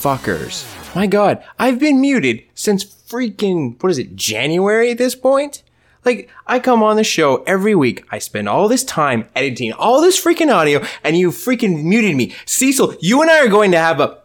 Fuckers. My god, I've been muted since freaking, what is it, January at this point? Like, I come on the show every week. I spend all this time editing all this freaking audio, and you freaking muted me. Cecil, you and I are going to have a.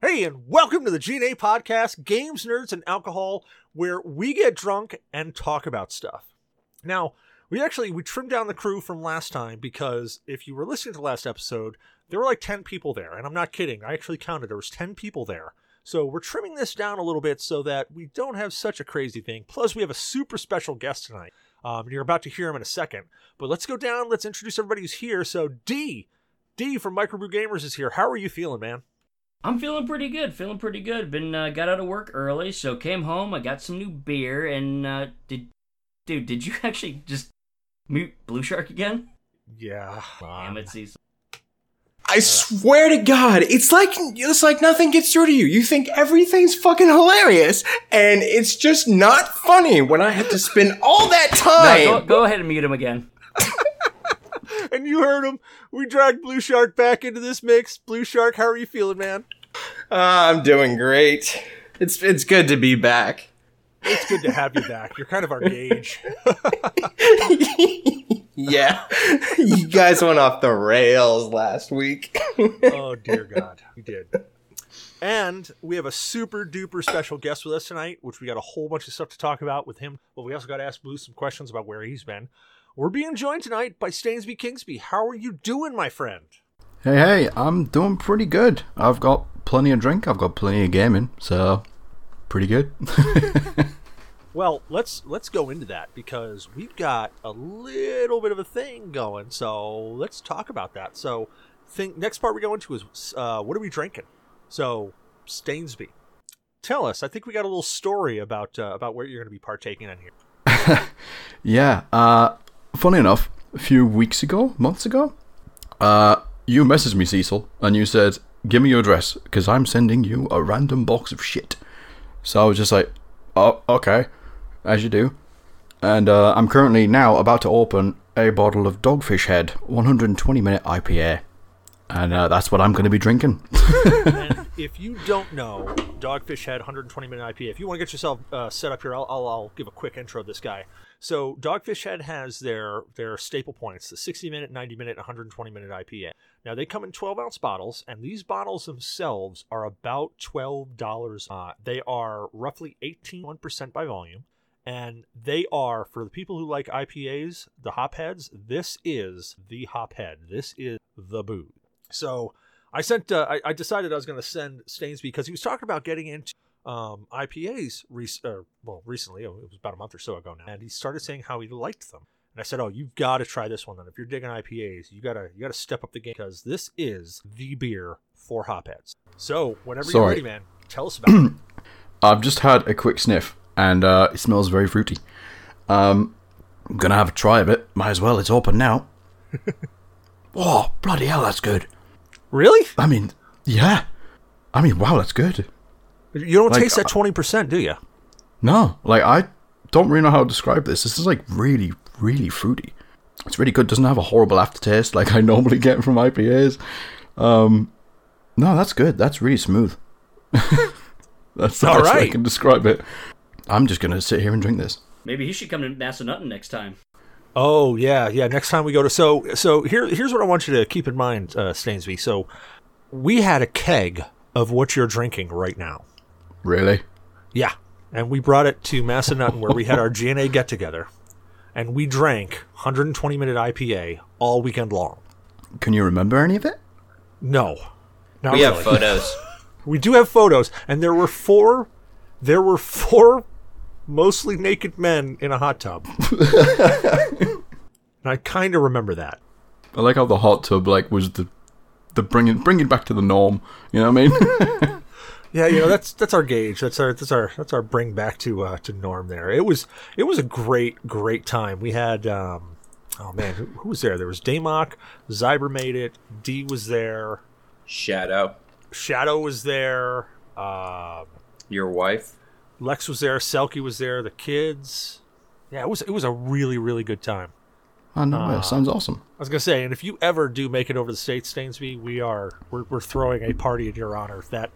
Hey, and welcome to the GNA podcast, Games, Nerds, and Alcohol, where we get drunk and talk about stuff. Now, we actually we trimmed down the crew from last time because if you were listening to the last episode, there were like 10 people there, and I'm not kidding. I actually counted there was 10 people there. So we're trimming this down a little bit so that we don't have such a crazy thing. Plus, we have a super special guest tonight. Um, you're about to hear him in a second. But let's go down. Let's introduce everybody who's here. So D, D from Microbrew Gamers is here. How are you feeling, man? I'm feeling pretty good. Feeling pretty good. Been uh, got out of work early, so came home. I got some new beer, and uh, did, dude, did you actually just mute Blue Shark again? Yeah. Damn it, Cecil. I swear to God, it's like it's like nothing gets through to you. You think everything's fucking hilarious, and it's just not funny when I have to spend all that No, time. go, go ahead and mute him again. And you heard him. We dragged Blue Shark back into this mix. Blue Shark, how are you feeling, man? Ah, I'm doing great. It's it's good to be back. It's good to have you back. You're kind of our gauge. Yeah, you guys went off the rails last week. oh dear God, we did. And we have a super duper special guest with us tonight, which we got a whole bunch of stuff to talk about with him. But we also got to ask Blue some questions about where he's been. We're being joined tonight by Stainsby Kingsby. How are you doing, my friend? Hey, hey, I'm doing pretty good. I've got plenty of drink, I've got plenty of gaming, so pretty good. Well, let's let's go into that because we've got a little bit of a thing going. So let's talk about that. So, think next part we go into is uh, what are we drinking? So, Stainsby, tell us. I think we got a little story about uh, about where you're going to be partaking in here. yeah, uh, funny enough, a few weeks ago, months ago, uh, you messaged me, Cecil, and you said, give me your address, because I'm sending you a random box of shit. So I was just like, oh, okay, as you do. And uh, I'm currently now about to open a bottle of Dogfish Head 120 minute IPA. And uh, that's what I'm going to be drinking. and if you don't know, Dogfish Head 120 minute IPA. If you want to get yourself uh, set up here, I'll, I'll, I'll give a quick intro of this guy. So Dogfish Head has their their staple points: the 60 minute, 90 minute, 120 minute IPA. Now they come in 12 ounce bottles, and these bottles themselves are about 12 dollars. Uh, they are roughly 18 percent by volume. And they are for the people who like IPAs, the hopheads. This is the hophead. This is the booze. So I sent. Uh, I, I decided I was going to send Stains because he was talking about getting into um, IPAs. Rec- uh, well, recently it was about a month or so ago now, and he started saying how he liked them. And I said, "Oh, you've got to try this one. Then, if you're digging IPAs, you gotta you gotta step up the game because this is the beer for hopheads." So whenever you're Sorry. ready, man, tell us about it. I've just had a quick sniff, and uh, it smells very fruity. Um, I'm gonna have a try of it. Might as well. It's open now. oh bloody hell, that's good. Really? I mean, yeah. I mean, wow, that's good. You don't Like, taste that uh, twenty percent, do you? No, like I don't really know how to describe this. This is like really, really fruity. It's really good. Doesn't have a horrible aftertaste like I normally get from IPAs. Um, no, that's good. That's really smooth. that's the All best way I can describe it. I'm just gonna sit here and drink this. Maybe he should come to Massanutten next time. Oh yeah, yeah. Next time we go to so so here here's what I want you to keep in mind, uh, Stainsby. So we had a keg of what you're drinking right now. Really? Yeah, and we brought it to Massanutten where we had our GNA get together, and we drank 120 minute IPA all weekend long. Can you remember any of it? No, not we really. have photos. We do have photos, and there were four. There were four mostly naked men in a hot tub. and I kind of remember that. I like how the hot tub like was the the bringing bringing back to the norm. You know what I mean? Yeah, you know that's that's our gauge. That's our that's our that's our bring back to uh, to norm. There, it was it was a great great time. We had um, oh man, who, who was there? There was Daymok, Zyber made it, D was there, Shadow, Shadow was there, uh, your wife. Lex was there, Selkie was there, the kids. Yeah, it was it was a really really good time. I know. it sounds awesome. I was gonna say, and if you ever do make it over to the states, Stainsby, we are we're, we're throwing a party in your honor that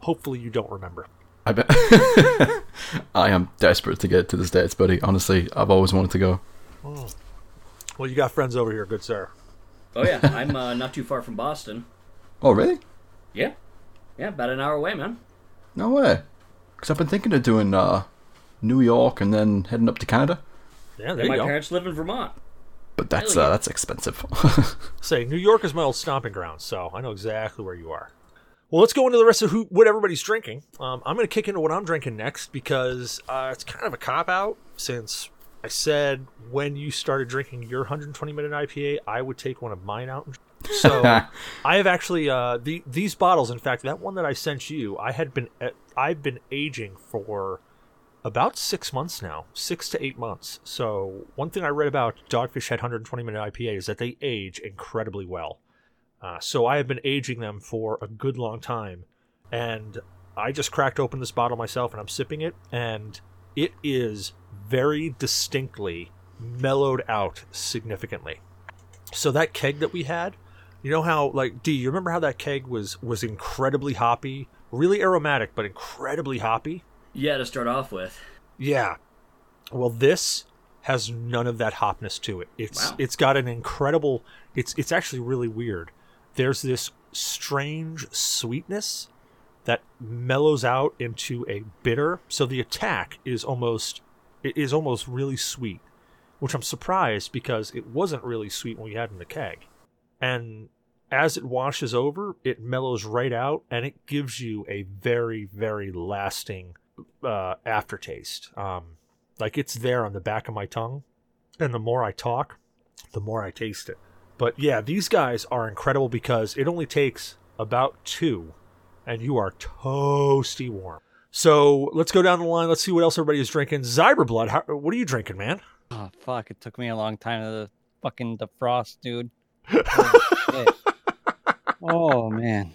hopefully you don't remember. I bet. I am desperate to get to the States, buddy. Honestly, I've always wanted to go. Well, you got friends over here, good sir. Oh yeah, I'm uh, not too far from Boston. Oh, really? Yeah, yeah, about an hour away, man. No way. Because I've been thinking of doing uh, New York and then heading up to Canada. Yeah, there And you my go. parents live in Vermont. But that's uh, that's expensive. Say, New York is my old stomping ground, so I know exactly where you are. Well, let's go into the rest of who what everybody's drinking. Um, I'm going to kick into what I'm drinking next because uh, it's kind of a cop out since I said when you started drinking your 120 minute IPA, I would take one of mine out. So I have actually uh, the these bottles. In fact, that one that I sent you, I had been uh, I've been aging for about six months now, six to eight months. So one thing I read about Dogfish Head 120 minute IPA is that they age incredibly well. Uh, so I have been aging them for a good long time, and I just cracked open this bottle myself, and I'm sipping it, and it is very distinctly mellowed out significantly. So that keg that we had, you know how like D, you remember how that keg was was incredibly hoppy, really aromatic, but incredibly hoppy. Yeah, to start off with. Yeah. Well, this has none of that hopness to it. It's Wow. it's got an incredible. It's it's actually really weird. There's this strange sweetness that mellows out into a bitter. So the attack is almost it is almost really sweet, which I'm surprised because it wasn't really sweet when we had it in the keg. And as it washes over, it mellows right out and it gives you a very very lasting uh, aftertaste. Um, like it's there on the back of my tongue, and the more I talk, the more I taste it. But yeah, these guys are incredible because it only takes about two, and you are toasty warm. So let's go down the line. Let's see what else everybody is drinking. Zyberblood, how, what are you drinking, man? Oh fuck! It took me a long time to fucking defrost, dude. Holy oh man,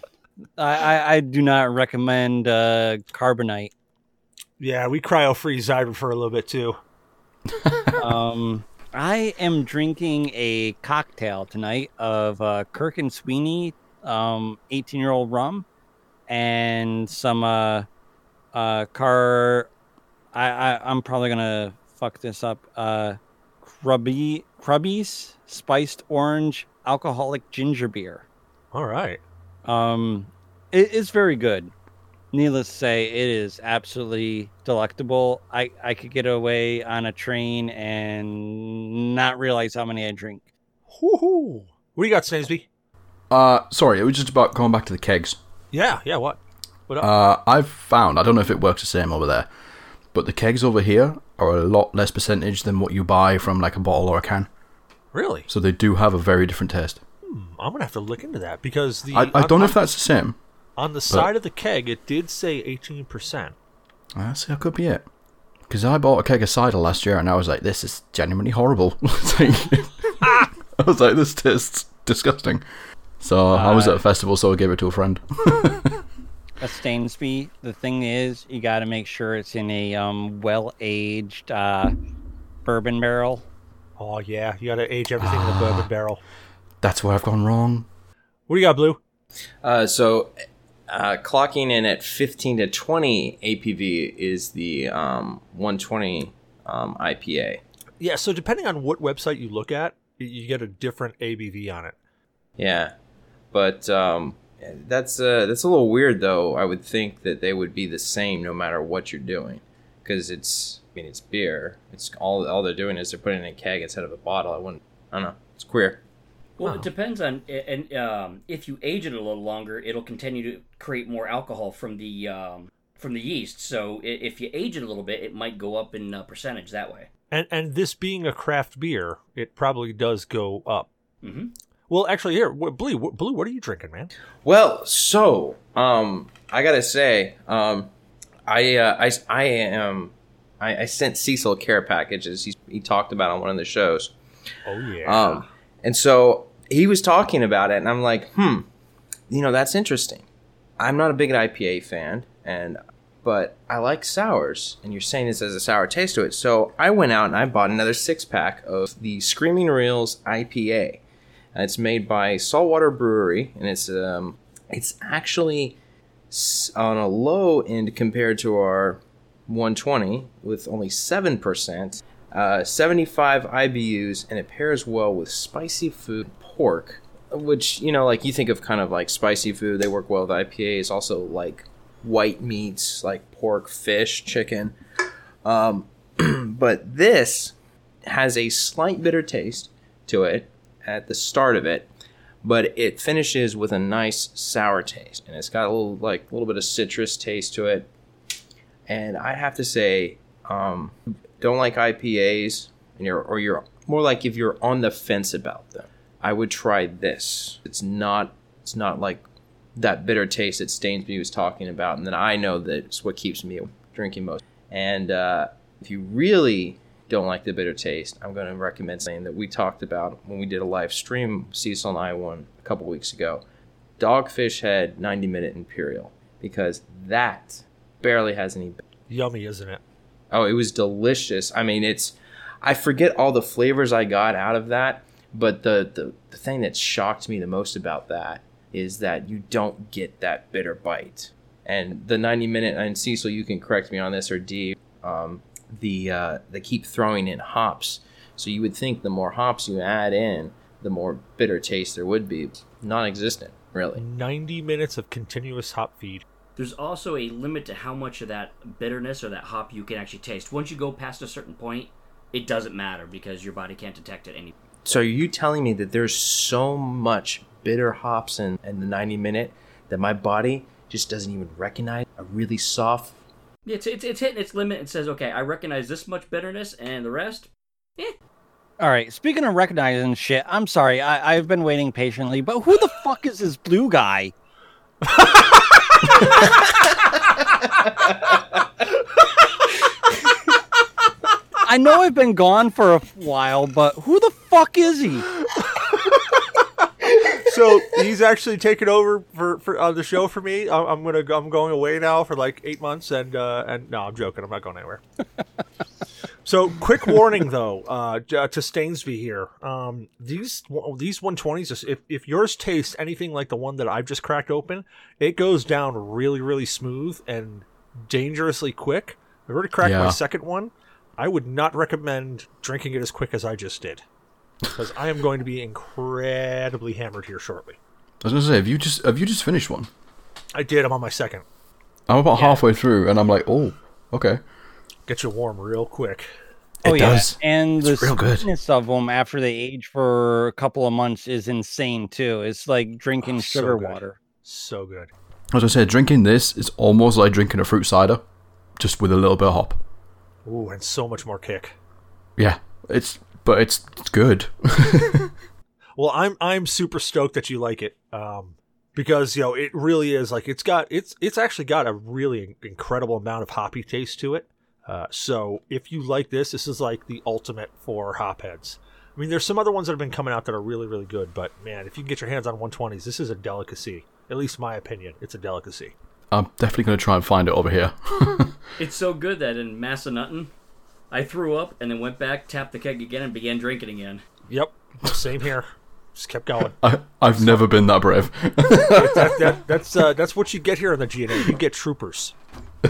I, I I do not recommend uh, carbonite. Yeah, we cryo freeze Zyber for a little bit too. Um, I am drinking a cocktail tonight of uh, Kirk and Sweeney, um, 18 year old rum, and some uh, uh, car. I, I I'm probably gonna fuck this up. Uh, Crabbie Crabbie's spiced orange alcoholic ginger beer. All right. Um, it is very good. Needless to say, it is absolutely delectable. I, I could get away on a train and not realize how many I drink. Woohoo! What do you got, Snanesby? uh, sorry, it was just about going back to the kegs. Yeah, yeah. What? What up? Uh, I've found, I don't know if it works the same over there, but the kegs over here are a lot less percentage than what you buy from like a bottle or a can. Really? So they do have a very different taste. I'm gonna have to look into that because the I, I on- don't know if that's the same. On the side of the keg, it did say 18%. I see, that could be it. Because I bought a keg of cider last year and I was like, this is genuinely horrible. I was like, this tastes disgusting. So I was at a festival, so I gave it to a friend. A Stainsby, the thing is, you got to make sure it's in a um, well aged uh, bourbon barrel. Oh, yeah. You gotta age everything in a bourbon barrel. That's where I've gone wrong. What do you got, Blue? Uh, so, uh, clocking in at 15 to 20 ABV is the um, 120 um, IPA. Yeah, so depending on what website you look at, you get a different ABV on it. Yeah, but um, that's uh, that's a little weird though. I would think that they would be the same no matter what you're doing, because it's I mean it's beer. It's all all they're doing is they're putting it in a keg instead of a bottle. I wouldn't. I don't know. It's queer. Well, Wow. it depends on, and um, if you age it a little longer, it'll continue to create more alcohol from the um, from the yeast. So if you age it a little bit, it might go up in uh, percentage that way. And and this being a craft beer, it probably does go up. hmm Well, actually, here, Blue, what, Blue, what are you drinking, man? Well, so um, I gotta say, um, I uh, I I am I, I sent Cecil a care package as he he talked about on one of the shows. Oh yeah. Um, and so he was talking about it, and I'm like, hmm, you know, that's interesting. I'm not a big IPA fan, and but I like sours, and you're saying this has a sour taste to it. So I went out and I bought another six pack of the Screaming Reels IPA. And it's made by Saltwater Brewery, and it's um, it's actually on a low end compared to our 120 with only 7%, uh, 75 IBUs, and it pairs well with spicy food pork, which, you know, like you think of kind of like spicy food, they work well with IPAs, also like white meats like pork, fish, chicken. Um, but this has a slight bitter taste to it at the start of it, but it finishes with a nice sour taste, and it's got a little like a little bit of citrus taste to it. And I have to say, um, don't like IPAs, and you're or you're more like if you're on the fence about them. I would try this. It's not it's not like that bitter taste that Stainsby was talking about, and then I know that it's what keeps me drinking most. And uh, if you really don't like the bitter taste, I'm going to recommend something that we talked about when we did a live stream, Cecil and I one a couple weeks ago. Dogfish Head 90 Minute Imperial, because that barely has any. Yummy, isn't it? Oh, it was delicious. I mean, it's. I forget all the flavors I got out of that, but the, the, the thing that shocked me the most about that is that you don't get that bitter bite. And the 90 minute, and Cecil, you can correct me on this, or D, um, the uh, they keep throwing in hops. So you would think the more hops you add in, the more bitter taste there would be. Non-existent, really. 90 minutes of continuous hop feed. There's also a limit to how much of that bitterness or that hop you can actually taste. Once you go past a certain point, it doesn't matter because your body can't detect it any. So are you telling me that there's so much bitter hops in, in the 90 minute that my body just doesn't even recognize a really soft It's, it's, it's hitting its limit and says, okay, I recognize this much bitterness and the rest, eh. All right. Speaking of recognizing shit, I'm sorry. I, I've been waiting patiently, but who the fuck is this blue guy? I know I've been gone for a while, but who the fuck is he? So he's actually taken over for, for uh, the show for me. I'm, I'm gonna I'm going away now for like eight months, and uh, and no, I'm joking. I'm not going anywhere. so quick warning though, uh, to Stainsby here. Um, these these 120s, if if yours tastes anything like the one that I've just cracked open, it goes down really really smooth and dangerously quick. I've already cracked my second one. I would not recommend drinking it as quick as I just did. Because I am going to be incredibly hammered here shortly. I was gonna say, have you just have you just finished one? I did. I'm on my second. I'm about halfway through, and I'm like, oh, okay. Get you warm real quick. Oh It yeah, does. and the It's real good. sweetness of them after they age for a couple of months is insane too. It's like drinking Oh, sugar good. water. So good. As I said, drinking this is almost like drinking a fruit cider, just with a little bit of hop. Ooh, and so much more kick. Yeah, it's but it's it's good. Well, I'm I'm super stoked that you like it. Um, because you know it really is like it's got it's it's actually got a really incredible amount of hoppy taste to it. Uh, so if you like this, this is like the ultimate for hopheads. I mean, there's some other ones that have been coming out that are really really good, but man, if you can get your hands on 120s, this is a delicacy. At least my opinion, it's a delicacy. I'm definitely gonna try and find it over here. It's so good that in Massanutten, I threw up and then went back, tapped the keg again, and began drinking again. Yep, same here. Just kept going. I, I've never been that brave. that, that, that's uh, that's what you get here in the GNA. You get troopers.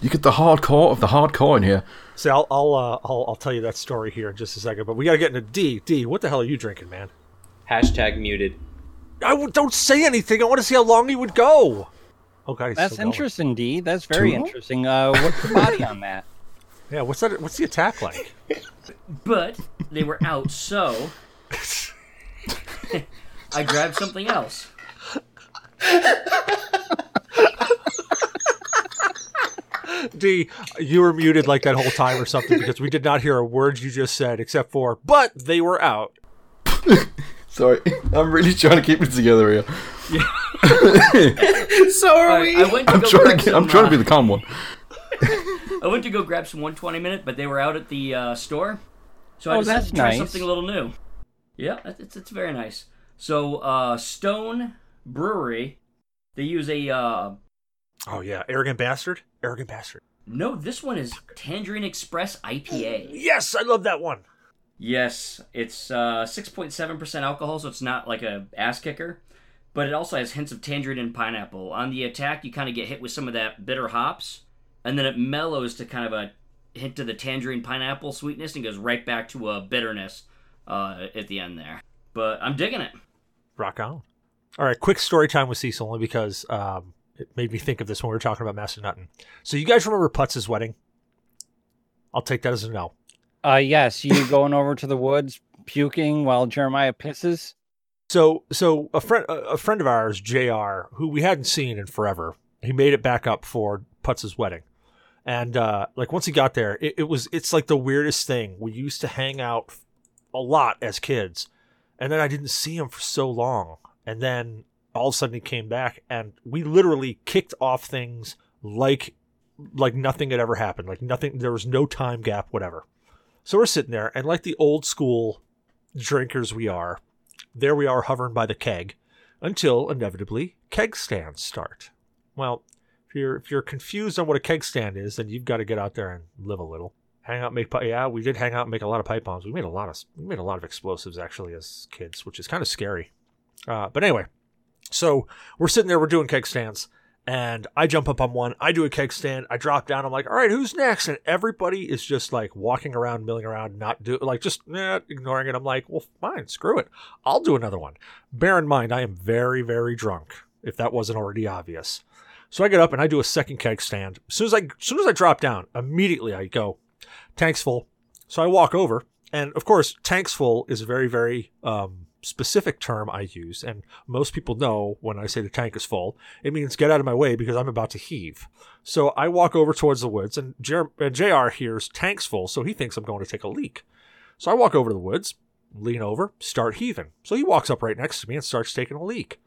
you get the hardcore of the hardcore in here. See, I'll I'll, uh, I'll I'll tell you that story here in just a second. But we got to get into D. D. What the hell are you drinking, man? hashtag muted. I w- don't say anything. I want to see how long he would go. Okay, That's still going. interesting, D. That's very Two? interesting. Uh, what's the body on that? Yeah, what's that? What's the attack like? But they were out, so I grabbed something else. D, you were muted like that whole time or something because we did not hear a word you just said except for "but they were out." Sorry, I'm really trying to keep it together here. So are I, we. I went to I'm go trying grab to get, some, I'm trying to uh, be the calm one. I went to go grab some 120 minute, but they were out at the uh, store, so I Oh, decided that's to try nice. something a little new. Yeah, it's, it's, it's very nice. So uh, Stone Brewery, they use a uh, Oh yeah, arrogant bastard, arrogant bastard. No, this one is Tangerine Express IPA. Yes, I love that one. Yes, it's uh, 6.7% alcohol, so it's not like a ass kicker. But it also has hints of tangerine and pineapple. On the attack, you kind of get hit with some of that bitter hops, and then it mellows to kind of a hint of the tangerine pineapple sweetness and goes right back to a bitterness uh, at the end there. But I'm digging it. Rock on. All right, quick story time with Cecil, only because um, it made me think of this when we were talking about Massanutten. So you guys remember Putz's wedding? I'll take that as a no. Uh, yes, you going over to the woods puking while Jeremiah pisses. So, so a friend, a friend of ours, Jr., who we hadn't seen in forever, he made it back up for Putz's wedding, and uh, like once he got there, it, it was it's like the weirdest thing. We used to hang out a lot as kids, and then I didn't see him for so long, and then all of a sudden he came back, and we literally kicked off things like like nothing had ever happened, like nothing. There was no time gap, whatever. So we're sitting there, and like the old school drinkers we are, there we are hovering by the keg until inevitably keg stands start. Well, if you're if you're confused on what a keg stand is, then you've got to get out there and live a little. Hang out, make yeah, we did hang out and make a lot of pipe bombs. We made a lot of we made a lot of explosives actually as kids, which is kind of scary. Uh, but anyway, so we're sitting there, we're doing keg stands, and I jump up on one. I do a keg stand. I drop down. I'm like, all right, who's next? And everybody is just like walking around, milling around, not do like just eh, ignoring it. I'm like, well, fine, screw it. I'll do another one. Bear in mind, I am very, very drunk. If that wasn't already obvious. So I get up and I do a second keg stand. As soon as I, as soon as I drop down, immediately I go, tank's full. So I walk over, and of course, tanks full is very, very um, specific term I use, and most people know when I say the tank is full, it means get out of my way because I'm about to heave. So I walk over towards the woods, and Jer- and JR hears tank's full, so he thinks I'm going to take a leak. So I walk over to the woods, lean over, start heaving. So he walks up right next to me and starts taking a leak.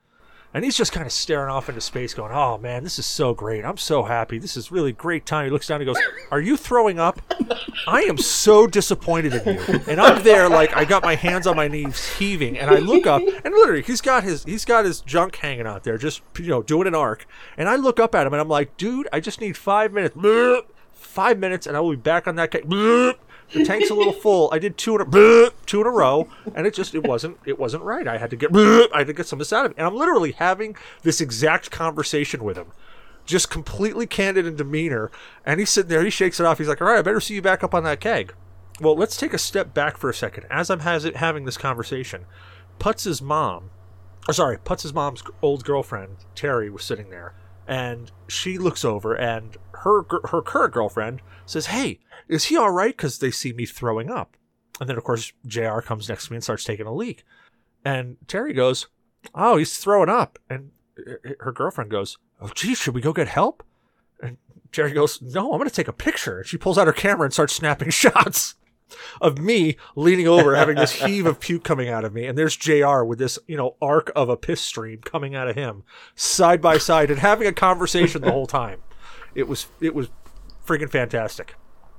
And he's just kind of staring off into space, going, Oh man, this is so great. I'm so happy. This is really great time. He looks down and goes, Are you throwing up? I am so disappointed in you. And I'm there like I got my hands on my knees heaving and I look up and literally he's got his he's got his junk hanging out there, just you know, doing an arc. And I look up at him and I'm like, dude, I just need five minutes. Five minutes and I will be back on that cake. The tank's a little full. I did two in a two in a row, and it just it wasn't it wasn't right. I had to get I had to get some of this out of it, and I'm literally having this exact conversation with him, just completely candid in demeanor. And he's sitting there, he shakes it off. He's like, "All right, I better see you back up on that keg." Well, let's take a step back for a second. As I'm has it, having this conversation, Putz's mom, or sorry, Putz's mom's old girlfriend Terry was sitting there, and she looks over, and her her current girlfriend says, "Hey, is he all right?" Because they see me throwing up, and then of course Jr. comes next to me and starts taking a leak, and Terry goes, "Oh, he's throwing up," and uh, uh, her girlfriend goes, "Oh, geez, should we go get help?" And Jerry goes, "No, I'm going to take a picture." And she pulls out her camera and starts snapping shots of me leaning over, having this heave of puke coming out of me, and there's Jr. with this, you know, arc of a piss stream coming out of him, side by side, and having a conversation the whole time. It was it was freaking fantastic.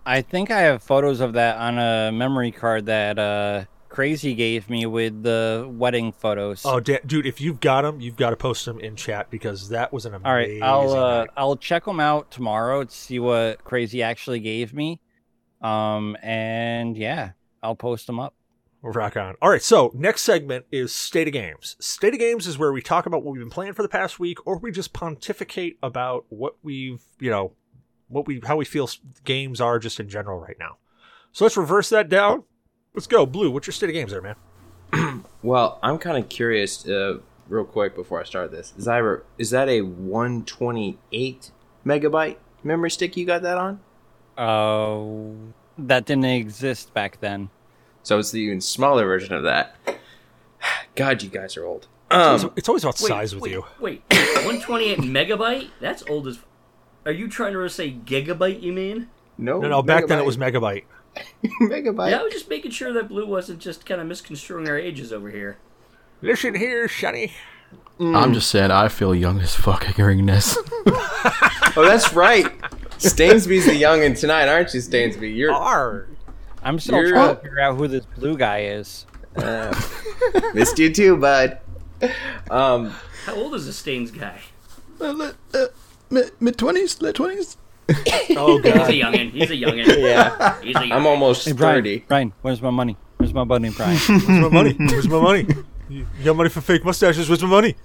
I think I have photos of that on a memory card that uh, Crazy gave me with the wedding photos. Oh, da- dude, if you've got them, you've got to post them in chat because that was an amazing. All right, I'll uh. I'll check them out tomorrow to see what Crazy actually gave me. Um, and yeah, I'll post them up. Rock on. All right, so next segment is State of Games. State of Games is where we talk about what we've been playing for the past week, or we just pontificate about what we've, you know, what we how we feel games are just in general right now. So let's reverse that down. Let's go, Blue. What's your State of Games there, man? Well, I'm kind of curious, uh, real quick before I start this. Is, I, is that a 128 megabyte memory stick you got that on? Oh, that didn't exist back then. So it's the even smaller version of that. God, you guys are old. It's, Um, it's always about Wait, size with wait, you. Wait, 128 megabyte? That's old as. Are you trying to say gigabyte? You mean? no, No, no, back then it was megabyte. megabyte. Yeah, I was just making sure that Blue wasn't just kind of misconstruing our ages over here. Listen here, Shunny. I'm just saying, I feel young as fuck hearing this. Oh, that's right. Stainsby's the youngin' tonight, aren't you, Stainsby? You're R. I'm still You're, trying to figure out who this blue guy is. uh, missed you too, bud. Um, How old is the Stains guy? Uh, uh, mid twenties, late twenties. Oh He's god. a youngin. He's a youngin. Yeah. He's a youngin. I'm almost Hey, Brian, 30. Brian, where's my money? Where's my money, Brian? Where's my money? Where's my money? You you got money for fake mustaches? Where's my money?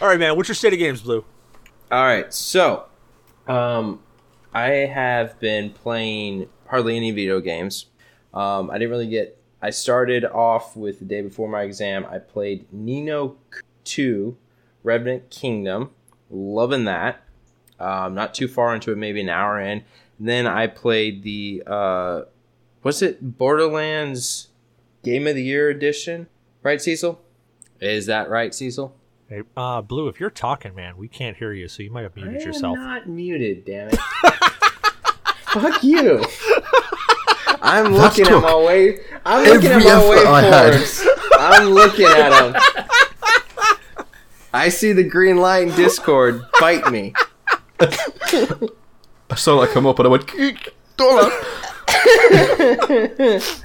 All right, man. What's your state of games, Blue? All right, so um, I have been playing hardly any video games. Um, I didn't really get. I started off with the day before my exam. I played Nino 2, Revenant Kingdom, loving that. Um, not too far into it, maybe an hour in. then I played the uh, what's it? Borderlands Game of the Year edition, right, Cecil? Is that right, Cecil? Hey, uh, Blue, if you're talking, man, we can't hear you, so you might have muted I am yourself. not muted, damn it. Fuck you. I'm That's looking at took my way. I'm looking at every my effort I had. waveforms. I'm looking at them. I see the green light in Discord. Bite me. I saw that come up and I went, don't.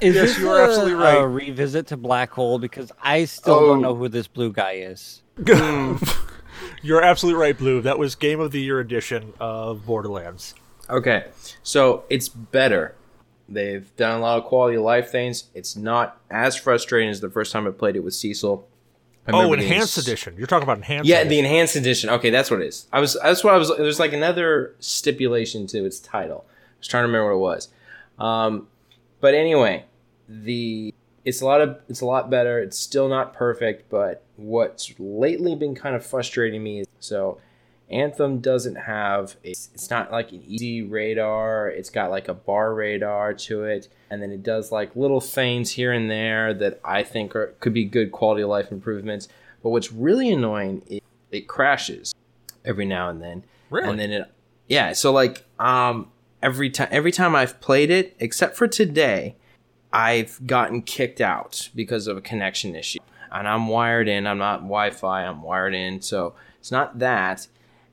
Is Yes, this you are a- absolutely right. A revisit to Black Hole because I still Oh. don't know who this blue guy is. You're absolutely right, Blue. That was Game of the Year edition of Borderlands. Okay, so it's better. They've done a lot of quality of life things. It's not as frustrating as the first time I played it with Cecil. I Oh, enhanced edition. You're talking about enhanced. Yeah, edition. the enhanced edition. Okay, that's what it is. I was that's what I was. There's like another stipulation to its title. I was trying to remember what it was. Um, but anyway, the it's a lot of it's a lot better. It's still not perfect, but what's lately been kind of frustrating me is so Anthem doesn't have a, it's not like an easy radar. It's got like a bar radar to it, and then it does like little things here and there that I think are, could be good quality of life improvements. But what's really annoying is it crashes every now and then, Really? and then it yeah. So like um every time every time I've played it, except for today, I've gotten kicked out because of a connection issue. And I'm wired in. I'm not Wi-Fi. I'm wired in. So it's not that.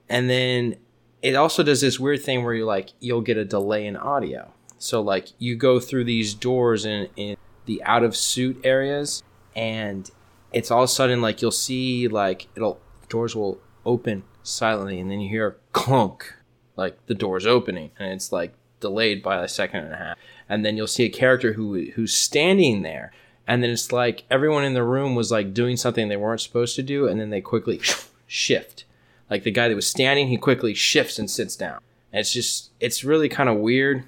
And then it also does this weird thing where you like you'll get a delay in audio. So like you go through these doors in in the out of suit areas, and it's all sudden like you'll see like it'll doors will open silently, and then you hear a clunk, like the doors opening, and it's like delayed by a second and a half. And then you'll see a character who who's standing there, and then it's like everyone in the room was like doing something they weren't supposed to do, and then they quickly shift. Like the guy that was standing, he quickly shifts and sits down. And it's just it's really kind of weird.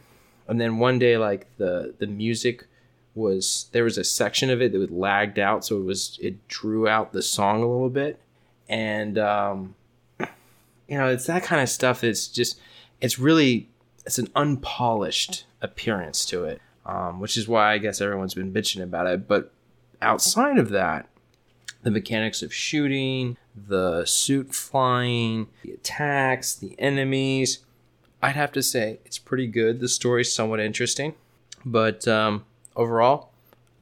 And then one day, like the the music was there was a section of it that was lagged out, so it was it drew out the song a little bit, and um, you know it's that kind of stuff that's just it's really it's an unpolished appearance to it, um, which is why I guess everyone's been bitching about it. But outside of that, the mechanics of shooting, the suit flying, the attacks, the enemies. I'd have to say it's pretty good. The story's somewhat interesting, but um, overall,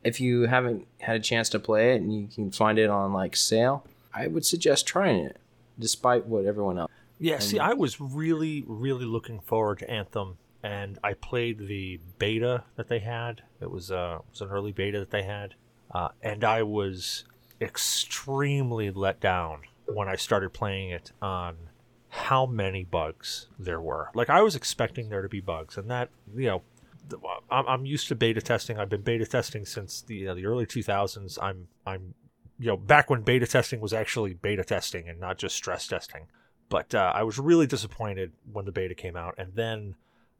if you haven't had a chance to play it and you can find it on like sale, I would suggest trying it, despite what everyone else. Yeah, see, I was really, really looking forward to Anthem, and I played the beta that they had. It was uh, it was an early beta that they had, uh, and I was extremely let down when I started playing it on how many bugs there were. Like I was expecting there to be bugs, and that you know, I'm, used to beta testing. I've been beta testing since the uh, the early 2000s. I'm I'm you know back when beta testing was actually beta testing and not just stress testing but uh, I was really disappointed when the beta came out, and then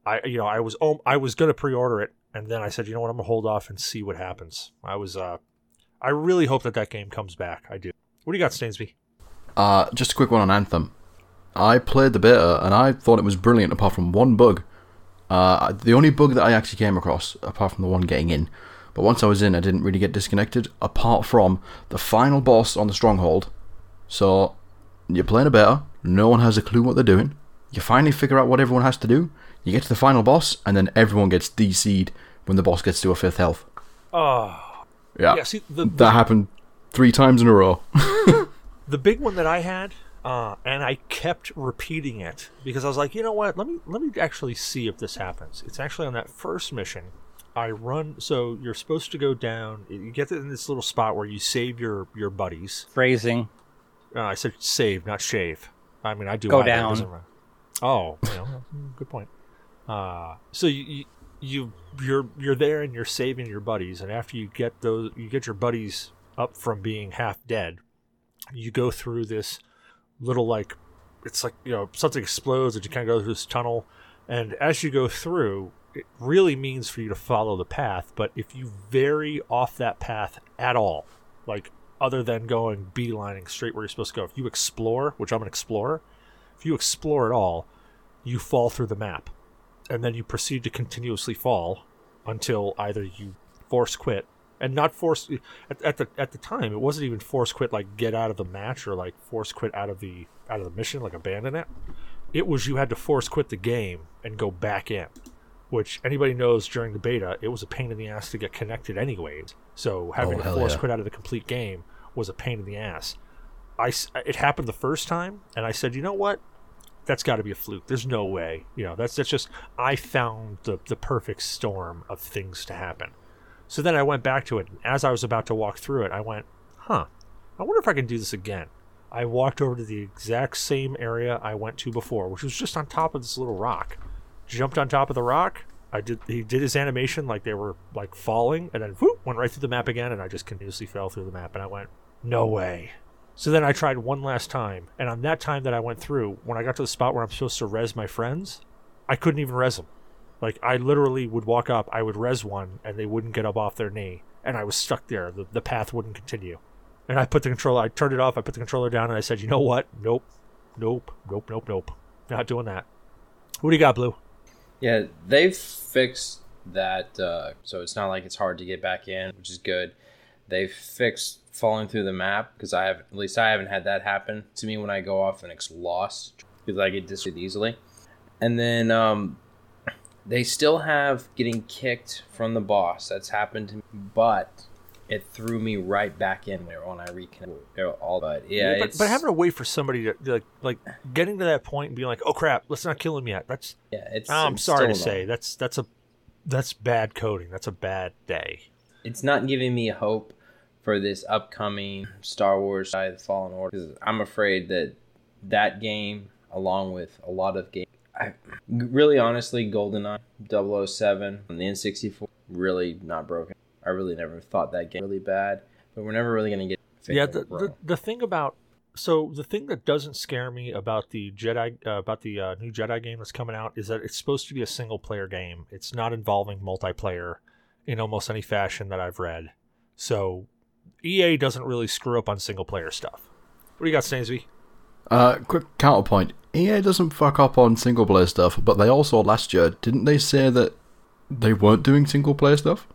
I, you know, I was oh, I was gonna pre-order it, and then I said, you know what, I'm gonna hold off and see what happens. I was, uh, I really hope that that game comes back. I do. What do you got, Stainsby? Uh, just a quick one on Anthem. I played the beta and I thought it was brilliant apart from one bug. Uh, the only bug that I actually came across, apart from the one getting in, but once I was in, I didn't really get disconnected, apart from the final boss on the stronghold. So, you're playing a beta, no one has a clue what they're doing. You finally figure out what everyone has to do. You get to the final boss, and then everyone gets DC'd when the boss gets to a fifth health. Oh, Yeah, yeah. See, the that happened three times in a row. the big one that I had, uh, and I kept repeating it because I was like, you know what? Let me let me actually see if this happens. It's actually on that first mission. I run. So you're supposed to go down. You get in this little spot where you save your your buddies. Phrasing. Uh, I said save, not shave. I mean, I do Go either. Down. Oh, you know, good point. Uh, so you, you you you're you're there and you're saving your buddies, and after you get those, you get your buddies up from being half dead. You go through this little like it's like you know something explodes and you kind of go through this tunnel, and as you go through, it really means for you to follow the path. But if you vary off that path at all, like other than going beelining straight where you're supposed to go, if you explore, which I'm an explorer, if you explore at all, you fall through the map, and then you proceed to continuously fall until either you force quit and not force at, at the at the time it wasn't even force quit like get out of the match or like force quit out of the out of the mission like abandon it. It was you had to force quit the game and go back in which anybody knows during the beta it was a pain in the ass to get connected anyways so having Oh, to force yeah. quit out of the complete game was a pain in the ass. I it happened the first time and i said you know what that's got to be a fluke. There's no way. You know, that's that's just I found the the perfect storm of things to happen. So then I went back to it, and as I was about to walk through it, I went, "Huh, I wonder if I can do this again." I walked over to the exact same area I went to before, which was just on top of this little rock. Jumped on top of the rock. I did. He did his animation like they were like falling, and then whoop, went right through the map again, and I just continuously fell through the map. And I went, "No way." So then I tried one last time, and on that time that I went through, when I got to the spot where I'm supposed to res my friends, I couldn't even res them. Like I literally would walk up, I would res one, and they wouldn't get up off their knee, and I was stuck there. The, the path wouldn't continue. And I put the controller, I turned it off, I put the controller down, and I said, you know what? Nope, nope, nope, nope, nope. Not doing that. What do you got, Blue? Yeah, they've fixed that, uh, so it's not like it's hard to get back in, which is good. They've fixed falling through the map because I have, at least I haven't had that happen to me when I go off and it's lost because I get disappeared easily. And then um, they still have getting kicked from the boss. That's happened to me, but it threw me right back in there when I reconnected. All but yeah, but, but having to wait for somebody to like, like getting to that point and being like, "Oh crap, let's not kill him yet." That's yeah, it's. I'm it's sorry to still say that's that's a that's bad coding. That's a bad day. it's not giving me hope for this upcoming Star Wars Jedi the Fallen Order because I'm afraid that that game, along with a lot of games, I really honestly, GoldenEye 007 on the N64, really not broken. I really never thought that game really bad, but we're never really gonna get. yeah the, the the thing about so the thing that doesn't scare me about the jedi uh, about the uh, new jedi game that's coming out is that it's supposed to be a single player game it's not involving multiplayer in almost any fashion that i've read so ea doesn't really screw up on single player stuff what do you got Snazy? Uh, quick counterpoint. EA doesn't fuck up on single player stuff, but they also last year didn't they say that they weren't doing single player stuff?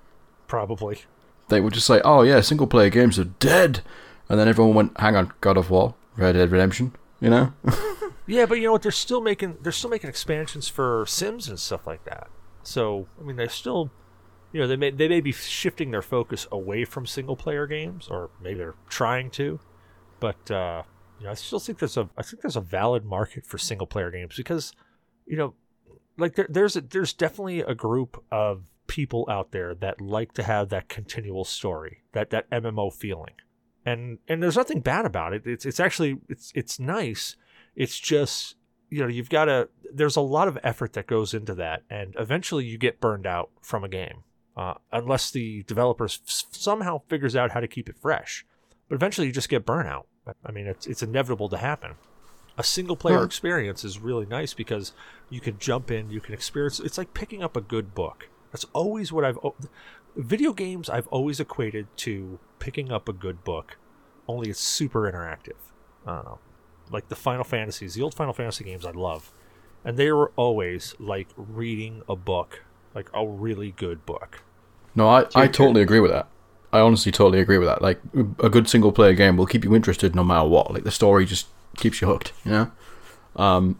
probably They would just say, "Oh yeah, single player games are dead," and then everyone went, "Hang on, God of War, Red Dead Redemption," you know? yeah but you know what they're still making they're still making expansions for sims and stuff like that so i mean they're still you know they may they may be shifting their focus away from single player games or maybe they're trying to but uh you know i still think there's a i think there's a valid market for single player games because you know like there, there's a, there's definitely a group of people out there that like to have that continual story that that mmo feeling. And and there's nothing bad about it. It's it's actually it's it's nice. It's just you know you've got to there's a lot of effort that goes into that and eventually you get burned out from a game uh, unless the developers f- somehow figures out how to keep it fresh. But eventually you just get burnout. I mean it's, it's inevitable to happen. A single player Well- experience is really nice because you can jump in you can experience it's like picking up a good book. That's always what i've video games i've always equated to picking up a good book only it's super interactive. Uh, like the final fantasies the old final fantasy games i love. And they were always like reading a book like a really good book No, I, I totally agree with that. I honestly totally agree with that. Like a good single player game will keep you interested no matter what. Like the story just keeps you hooked, you know. Um,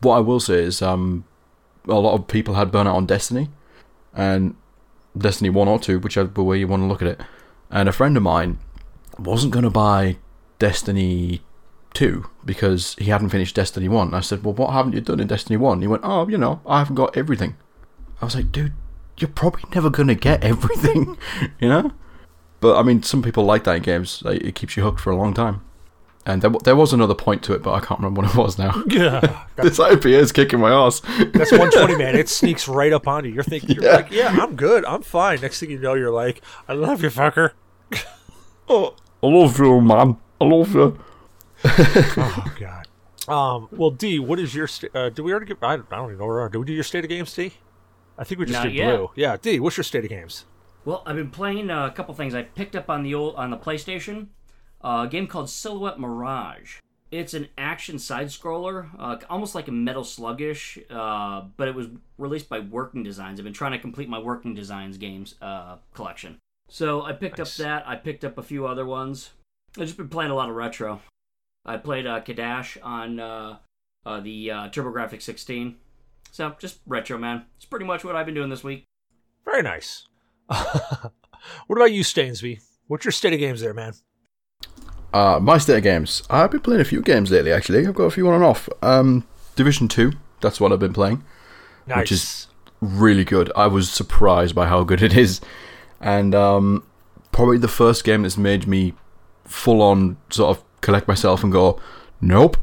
what I will say is, um, a lot of people had burnout on Destiny, and Destiny one or two, whichever way you want to look at it. And a friend of mine wasn't going to buy Destiny two because he hadn't finished Destiny one. I said, "Well, what haven't you done in Destiny one?" He went, "Oh, you know, I haven't got everything." I was like, "Dude, you're probably never going to get everything," you know. But I mean, some people like that in games. Like, it keeps you hooked for a long time. And there, there was another point to it, but I can't remember what it was now. Yeah, this IPA is kicking my ass. that's 120, man. It sneaks right up onto you. You're thinking, you're Yeah. like, yeah, I'm good, I'm fine. Next thing you know, you're like, I love you, fucker. oh, I love you, man. I love you. Oh God. Um. Well, D, what is your? Sta- uh, do we already get? I, I don't even know where. we are. Do we do your state of games, D? I think we just Not did yet. blue. Yeah, D. What's your state of games? Well, I've been playing uh, a couple things. I picked up on the old on the PlayStation uh, a game called Silhouette Mirage. It's an action side scroller, uh, almost like a Metal Sluggish, uh, but it was released by Working Designs. I've been trying to complete my Working Designs games uh, collection. So I picked Nice. up that. I picked up a few other ones. I've just been playing a lot of retro. I played uh, Cadash on uh, uh, the uh, TurboGrafx 16. So just retro, man. It's pretty much what I've been doing this week. Very nice. what about you, Stainsby? What's your state of games there, man? Uh, my state of games. I've been playing a few games lately, actually. I've got a few on and off. Um, Division 2, that's what I've been playing. Nice. Which is really good. I was surprised by how good it is. And um, probably the first game that's made me full on sort of collect myself and go, nope,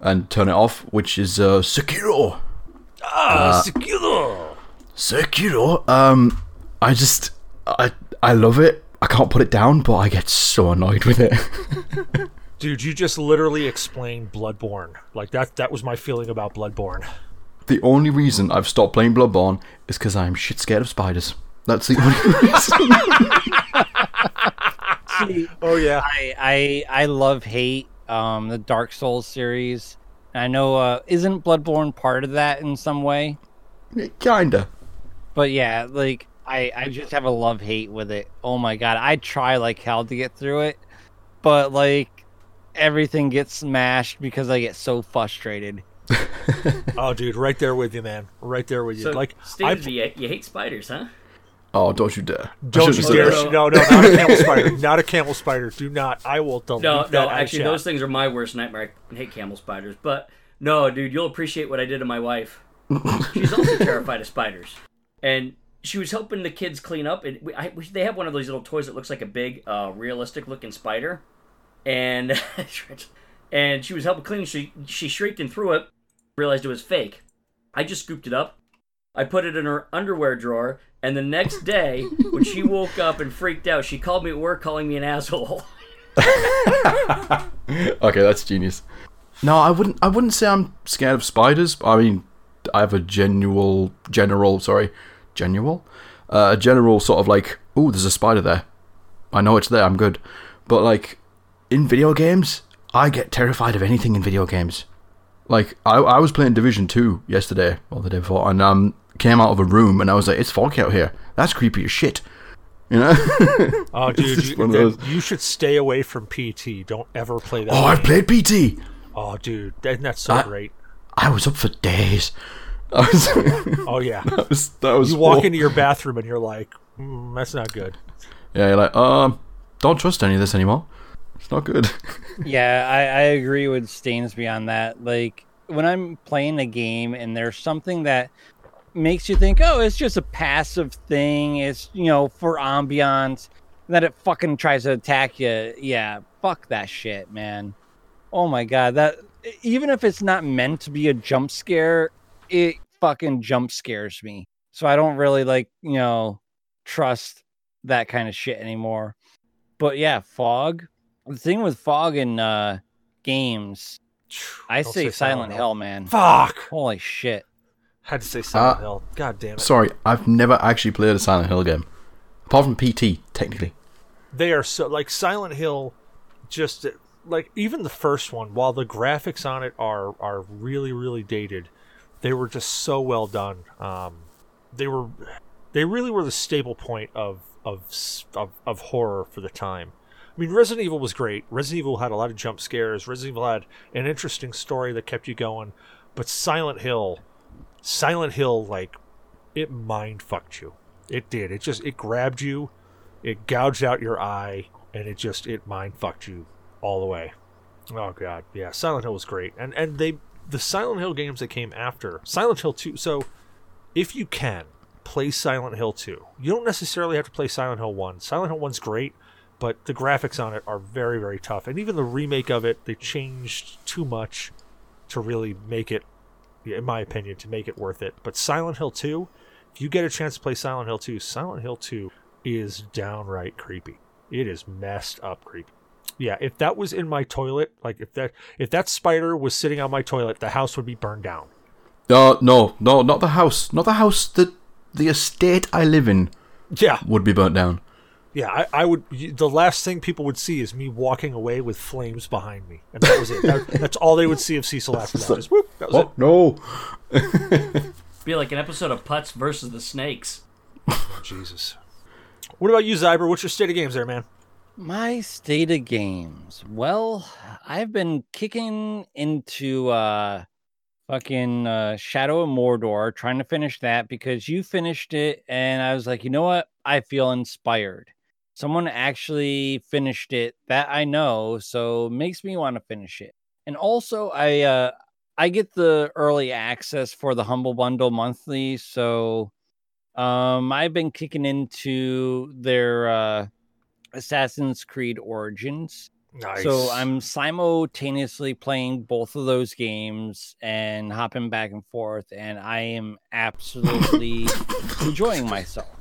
and turn it off, which is uh, Sekiro. Ah, Sekiro. Sekiro. Um, I just, I, I love it. I can't put it down, but I get so annoyed with it. Dude, you just literally explained Bloodborne. Like that. That was my feeling about Bloodborne. the only reason I've stopped playing Bloodborne is because I'm shit scared of spiders. That's the only reason. Oh yeah. I I I love hate um the Dark Souls series. I know uh isn't Bloodborne part of that in some way? Kinda. But yeah, like I I just have a love hate with it. Oh my god, I try like hell to get through it, but like everything gets smashed because I get so frustrated. Oh, dude, right there with you, man. Right there with you. So, like, Steve, I you, you hate spiders, huh? Oh, don't you dare. Don't you dare. No, no, not a camel spider. Not a camel spider. Do not. I will delete No, that no, out actually, those things are my worst nightmare. I hate camel spiders. But no, dude, you'll appreciate what I did to my wife. She's also terrified of spiders, and she was helping the kids clean up. And we, I, we, they have one of those little toys that looks like a big, uh, realistic-looking spider, and and she was helping clean. She she shrieked and threw it. Realized it was fake. I just scooped it up. I put it in her underwear drawer, and the next day, when she woke up and freaked out, she called me at work, calling me an asshole. Okay, that's genius. No, I wouldn't. I wouldn't say I'm scared of spiders. I mean, I have a general, general, sorry, general, uh, a general sort of like, oh, there's a spider there. I know it's there. I'm good. But like in video games, I get terrified of anything in video games. Like I, I was playing Division Two yesterday or the day before, and um, came out of a room and I was like, it's foggy out here. That's creepy as shit. You know? Oh, dude, you, one of those- you should stay away from PT. Don't ever play that. oh, I've played PT. Oh, dude, that, that's so I- great. I was up for days. I was, Oh yeah. that was that was You walk aw- into your bathroom and you're like, mm, that's not good. Yeah, you're like, um, don't trust any of this anymore. It's not good. Yeah, I, I agree with Stainsby on that. Like when I'm playing a game and there's something that makes you think, oh, it's just a passive thing, it's you know for ambiance, that it fucking tries to attack you. Yeah, fuck that shit, man. Oh my god, that even if it's not meant to be a jump scare, it fucking jump scares me. So I don't really like you know trust that kind of shit anymore. But yeah, fog the thing with fog in uh games i Don't say, silent hill man Fuck. holy shit Had to say Silent Uh, Hill. God damn it. Sorry, I've never actually played a Silent Hill game. Apart from PT, technically. they are so like Silent Hill. Just like even the first one, while the graphics on it are are really really dated, they were just so well done. Um, they were they really were the staple point of of of, of horror for the time. I mean, Resident Evil was great. Resident Evil had a lot of jump scares. Resident Evil had an interesting story that kept you going. But Silent Hill, Silent Hill, like it mind fucked you. It did. It just it grabbed you, it gouged out your eye, and it just it mind fucked you all the way. Oh god, yeah. Silent Hill was great, and and they the Silent Hill games that came after Silent Hill two. So if you can play Silent Hill two, you don't necessarily have to play Silent Hill one. Silent Hill one's great. but the graphics on it are very very tough. And even the remake of it, they changed too much to really make it, in my opinion, to make it worth it. But Silent Hill 2, if you get a chance to play Silent Hill 2, Silent Hill 2 is downright creepy. It is messed up creepy. Yeah, if that was in my toilet, like if that if that spider was sitting on my toilet, the house would be burned down. No, no, no, not the house. Not the house. The the estate I live in Yeah, would be burnt down. Yeah. I, I would. The last thing people would see is me walking away with flames behind me, and that was it. That- that's all they would see of Cecil after that. Just whoop. That was Oh no! Be like an episode of Putz versus the Snakes. it. Jesus. What about you, Zyber? What's your state of games there, man? My state of games. Well, I've been kicking into uh fucking uh Shadow of Mordor, trying to finish that because you finished it and I was like, you know what? I feel inspired. Someone actually finished it that I know, so makes me want to finish it. And also I uh I get the early access for the Humble Bundle monthly, so um I've been kicking into their uh Assassin's Creed Origins. Nice. So I'm simultaneously playing both of those games and hopping back and forth, and I am absolutely enjoying myself.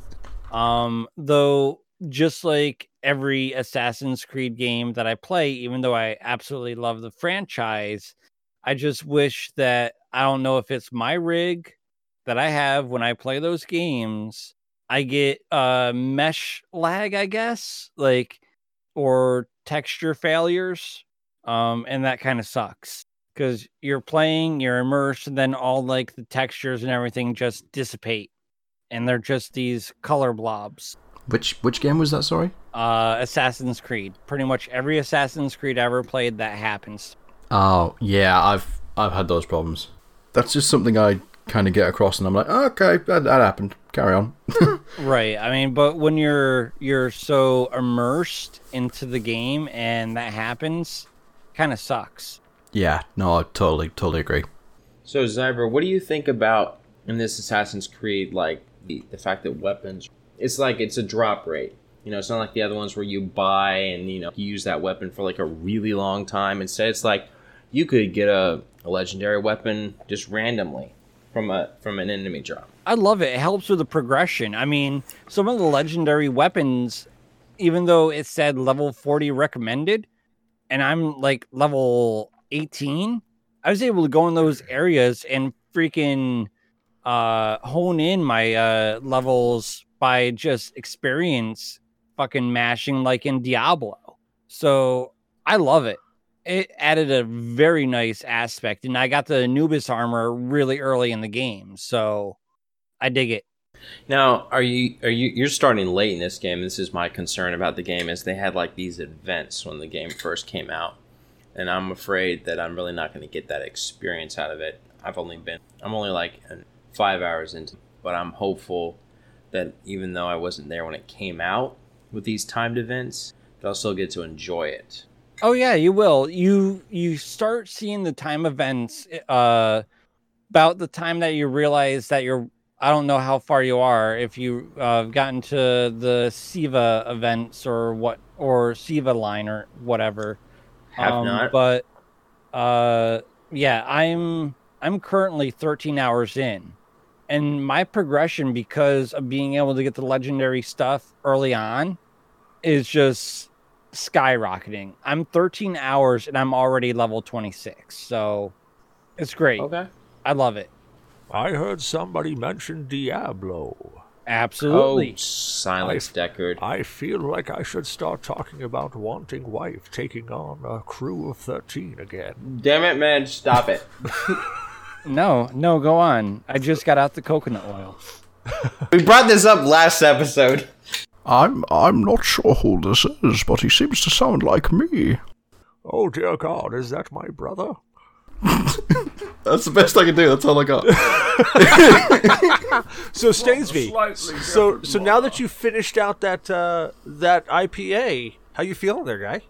Um, though, just like every Assassin's Creed game that I play, even though I absolutely love the franchise, I just wish that I don't know if it's my rig that I have when I play those games. I get uh mesh lag, I guess, like or texture failures. Um, and that kind of sucks because you're playing, you're immersed, and then all like the textures and everything just dissipate, and they're just these color blobs. Which which game was that? Sorry. Uh, Assassin's Creed. Pretty much every Assassin's Creed I ever played, that happens. Oh yeah, I've I've had those problems. That's just something I kind of get across, and I'm like, okay, that, that happened. Carry on. Right. I mean, but when you're you're so immersed into the game and that happens, kind of sucks. yeah, no, I totally totally agree. So Zyber, what do you think about in this Assassin's Creed, like the, the fact that weapons, it's like it's a drop rate. You know, it's not like the other ones where you buy and you know you use that weapon for like a really long time. Instead, it's like you could get a, a legendary weapon just randomly from a from an enemy drop. I love it. It helps with the progression. I mean, some of the legendary weapons, even though it said level 40 recommended, and I'm like level 18, I was able to go in those areas and freaking uh hone in my uh levels by just experience fucking mashing like in Diablo. So I love it. It added a very nice aspect, and I got the Anubis armor really early in the game. So I dig it. Now, are you are you you're starting late in this game? This is my concern about the game is they had like these events when the game first came out, and I'm afraid that I'm really not going to get that experience out of it. I've only been I'm only like five hours into, but I'm hopeful that even though I wasn't there when it came out with these timed events, that I'll still get to enjoy it. Oh yeah, you will. You you start seeing the time events uh about the time that you realize that you're I don't know how far you are if you uh gotten to the Siva events or what or Siva line or whatever. Have Um, not. But uh yeah, I'm I'm currently 13 hours in. And my progression because of being able to get the legendary stuff early on is just skyrocketing. I'm 13 hours and I'm already level 26. So it's great. Okay. I love it. I heard somebody mention Diablo. Absolutely. Oh, silence, Deckard. I feel like I should start talking about wanting wife taking on a crew of 13 again. Damn it, man! Stop it. No, no, go on. I just got out the coconut oil. we brought this up last episode. I'm I'm not sure who this is, but he seems to sound like me. Oh dear God, is that my brother? That's the best I can do. That's all I got. So Stainsby, so so now that you finished out that uh, that IPA, how you feeling there, guy?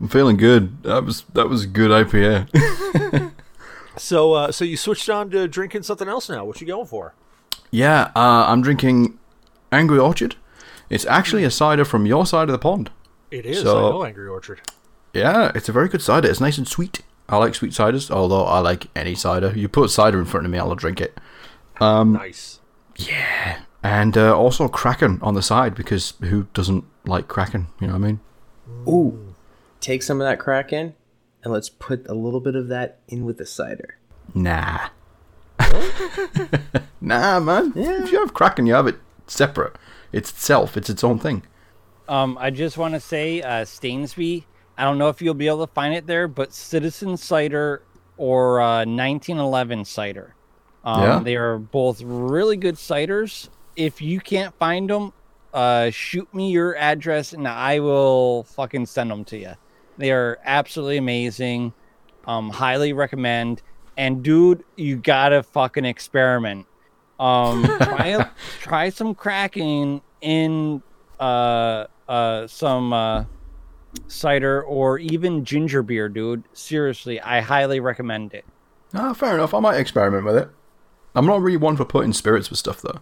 I'm feeling good. That was that was a good IPA. So uh, so you switched on to drinking something else now. What you going for? yeah, uh, I'm drinking Angry Orchard. It's actually a cider from your side of the pond. It is. So- I know Angry Orchard. Yeah, it's a very good cider. It's nice and sweet. I like sweet ciders, although I like any cider. You put cider in front of me, I'll drink it. Um, Nice. Yeah, and uh, also Kraken on the side because who doesn't like Kraken? You know what I mean? Ooh, take some of that Kraken, and let's put a little bit of that in with the cider. Nah. nah, man. If you have Kraken, you have it separate. It's itself. It's its own thing. Um, I just want to say, uh, Stainsby. I don't know if you'll be able to find it there, but Citizen Cider or uh, 1911 Cider. Um, Yeah. They are both really good ciders. If you can't find them, uh, shoot me your address and I will fucking send them to you. They are absolutely amazing. Um, highly recommend. And dude, you gotta fucking experiment. Um, try try some Kraken in uh uh some uh cider or even ginger beer, dude. Seriously, I highly recommend it. Ah, fair enough. I might experiment with it. I'm not really one for putting spirits with stuff, though.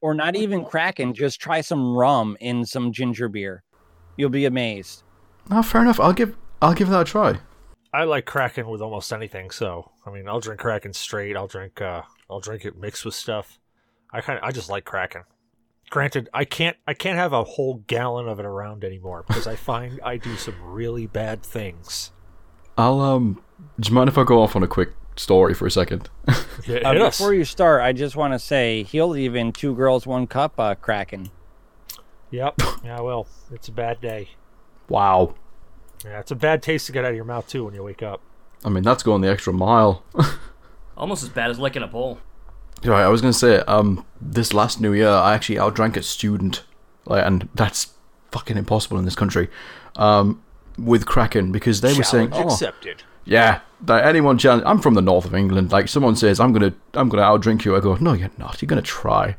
Or not even Kraken, just try some rum in some ginger beer. You'll be amazed. Ah, fair enough. I'll give I'll give that a try. I like Kraken with almost anything. So I mean, I'll drink Kraken straight. I'll drink. uh I'll drink it mixed with stuff. I kind of. I just like Kraken. Granted, I can't. I can't have a whole gallon of it around anymore because I find I do some really bad things. I'll um. Do you mind if I go off on a quick story for a second? Yeah, Uh, hit before you start, I just want to say he'll even two girls, one cup uh, Kraken. Yep. Yeah. Well, it's a bad day. Wow. Yeah, it's a bad taste to get out of your mouth too when you wake up. I mean, that's going the extra mile. Almost as bad as licking a bowl. Right, I was gonna say, um, this last New Year, I actually outdrank a student, like, and that's fucking impossible in this country, um, with Kraken because they were saying, oh, accepted. yeah, like anyone challenge. I'm from the north of England. Like someone says, I'm gonna, I'm gonna outdrink you. I go, no, you're not. You're gonna try,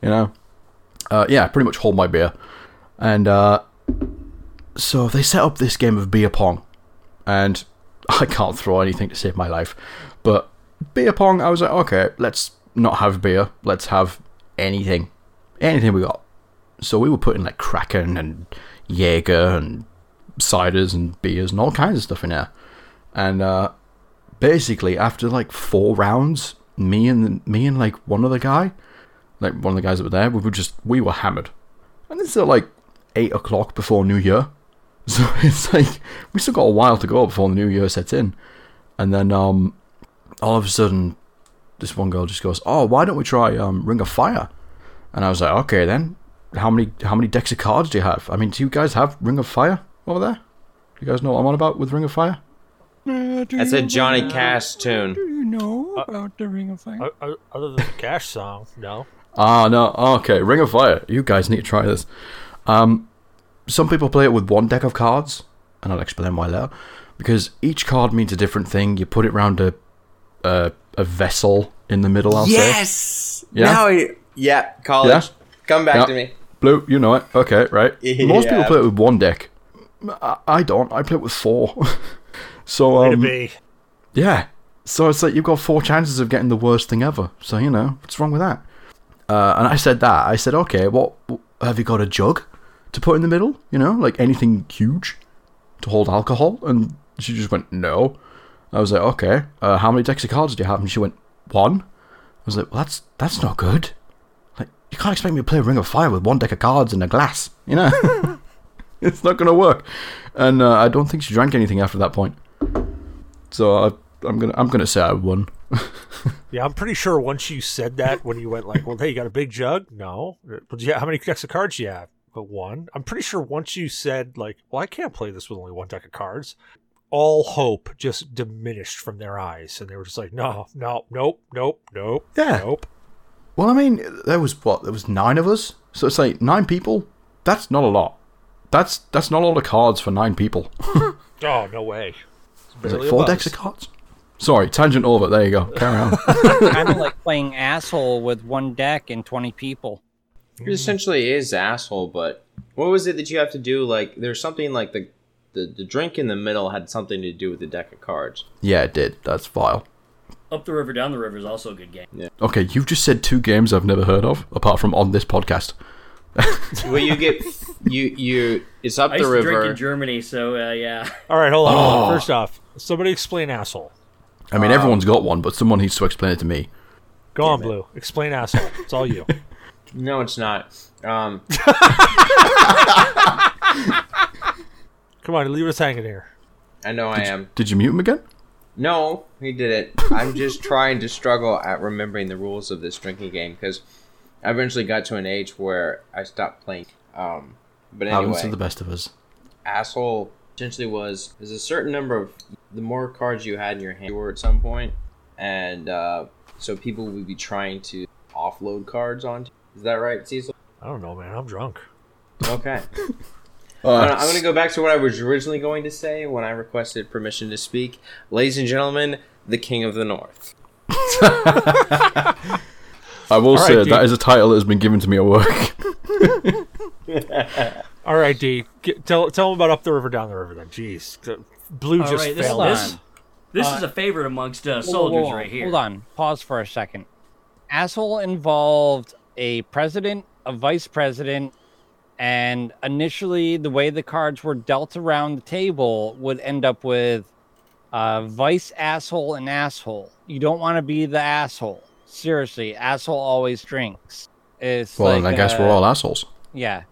you know. Uh, yeah, pretty much hold my beer, and uh, so they set up this game of beer pong, and I can't throw anything to save my life, but beer pong. I was like, okay, let's not have beer. Let's have anything, anything we got. So we were putting like Kraken and Jaeger and ciders and beers and all kinds of stuff in there. And uh, basically, after like four rounds, me and me and like one other guy, like one of the guys that were there, we were just we were hammered. And it's at like eight o'clock before New Year, so it's like we still got a while to go before the New Year sets in. And then um, all of a sudden, this one girl just goes, "Oh, why don't we try um, Ring of Fire?" And I was like, "Okay, then. How many how many decks of cards do you have? I mean, do you guys have Ring of Fire over there? Do you guys know what I'm on about with Ring of Fire?" That's a Johnny Cash tune. Do you know about the Ring of Fire? O- o- Other than the Cash song, no. Ah, no. Okay, Ring of Fire. You guys need to try this. Um, some people play it with one deck of cards, and I'll explain why later. Because each card means a different thing. You put it round a a, a vessel in the middle. I'll say. Yes. Yeah? Now, I, yeah. College. Yeah? Come back Yeah. to me. Blue, you know it. Okay, right. Most people play it with one deck. I, I don't. I play it with four. so Way to um, be. Yeah. So it's like you've got four chances of getting the worst thing ever. So you know what's wrong with that? Uh, and I said that. I said, okay, what have you got a jug to put in the middle? You know, like anything huge to hold alcohol? And she just went, no. I was like, okay. Uh, how many decks of cards do you have? And she went, one. I was like, well, that's that's not good. Like you can't expect me to play Ring of Fire with one deck of cards and a glass. You know, it's not gonna work. And uh, I don't think she drank anything after that point. So I, I'm gonna I'm gonna say I won. Yeah, I'm pretty sure once you said that, when you went like, "Well, hey, you got a big jug?" No, but yeah, how many decks of cards do you have? But one. I'm pretty sure once you said like, "Well, I can't play this with only one deck of cards," all hope just diminished from their eyes, and they were just like, "No, no, nope, nope, nope, Yeah. nope." Well, I mean, there was what there was nine of us, so it's like nine people. That's not a lot. That's that's not a lot of cards for nine people. Oh, no way. It's Is it four buzz. decks of cards? Sorry, tangent over. There you go. Carry on. kind of like playing asshole with one deck and 20 people. It essentially is asshole, but what was it that you have to do? Like, there's something like the, the the drink in the middle had something to do with the deck of cards. yeah, it did. That's vile. Up the river, down the river is also a good game. Yeah. Okay, you've just said two games I've never heard of, apart from on this podcast. well, you get you you. It's up I the used to drink river. in Germany, so uh, yeah. All right, hold on. hold on. Oh. First off, somebody explain asshole. I mean, everyone's got one, but someone needs to explain it to me. Go on, Blue. Explain asshole. It's all you. No, it's not. Um, Come on, leave us hanging here. I know I am. Did you mute him again? No, he did it. I'm just trying to struggle at remembering the rules of this drinking game because I eventually got to an age where I stopped playing. Um, but Happens to the best of us. asshole essentially was there's a certain number of the more cards you had in your hand you were at some point, and uh, so people would be trying to offload cards onto. Is that right, Cecil? I don't know, man. I'm drunk. Okay. Uh, I'm going to go back to what I was originally going to say when I requested permission to speak. Ladies and gentlemen, the King of the North. I will right, say dude. that is a title that has been given to me at work. All right, D. Get, tell tell them about up the river, down the river. Then, jeez, Blue All just right, this, failed. this, on. this Uh, is a favorite amongst uh, Whoa, whoa, soldiers whoa, right here. Hold on. Pause for a second. Asshole involved a president, a vice president, and initially the way the cards were dealt around the table would end up with uh, vice asshole and asshole. You don't want to be the asshole. Seriously, asshole always drinks. It's well, like, I guess uh, we're all assholes. yeah.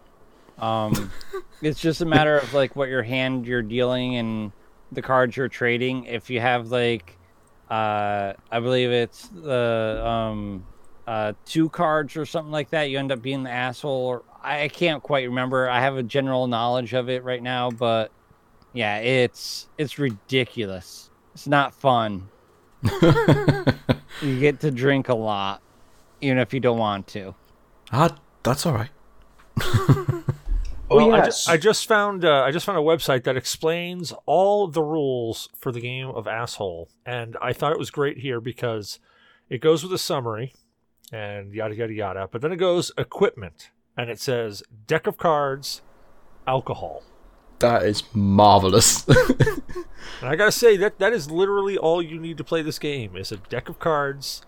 Um, it's just a matter of like what your hand you're dealing and the cards you're trading. If you have like, uh, I believe it's the um, uh, two cards or something like that, you end up being the asshole. Or I I can't quite remember. I have a general knowledge of it right now, but yeah, it's it's ridiculous. It's not fun. you get to drink a lot, even if you don't want to. Ah, that's all right. Well, I, yes. ju- I just found uh, I just found a website that explains all the rules for the game of asshole, and I thought it was great here because it goes with a summary and yada yada yada, but then it goes equipment and it says deck of cards, alcohol, That is marvelous. and I gotta say that that is literally all you need to play this game is a deck of cards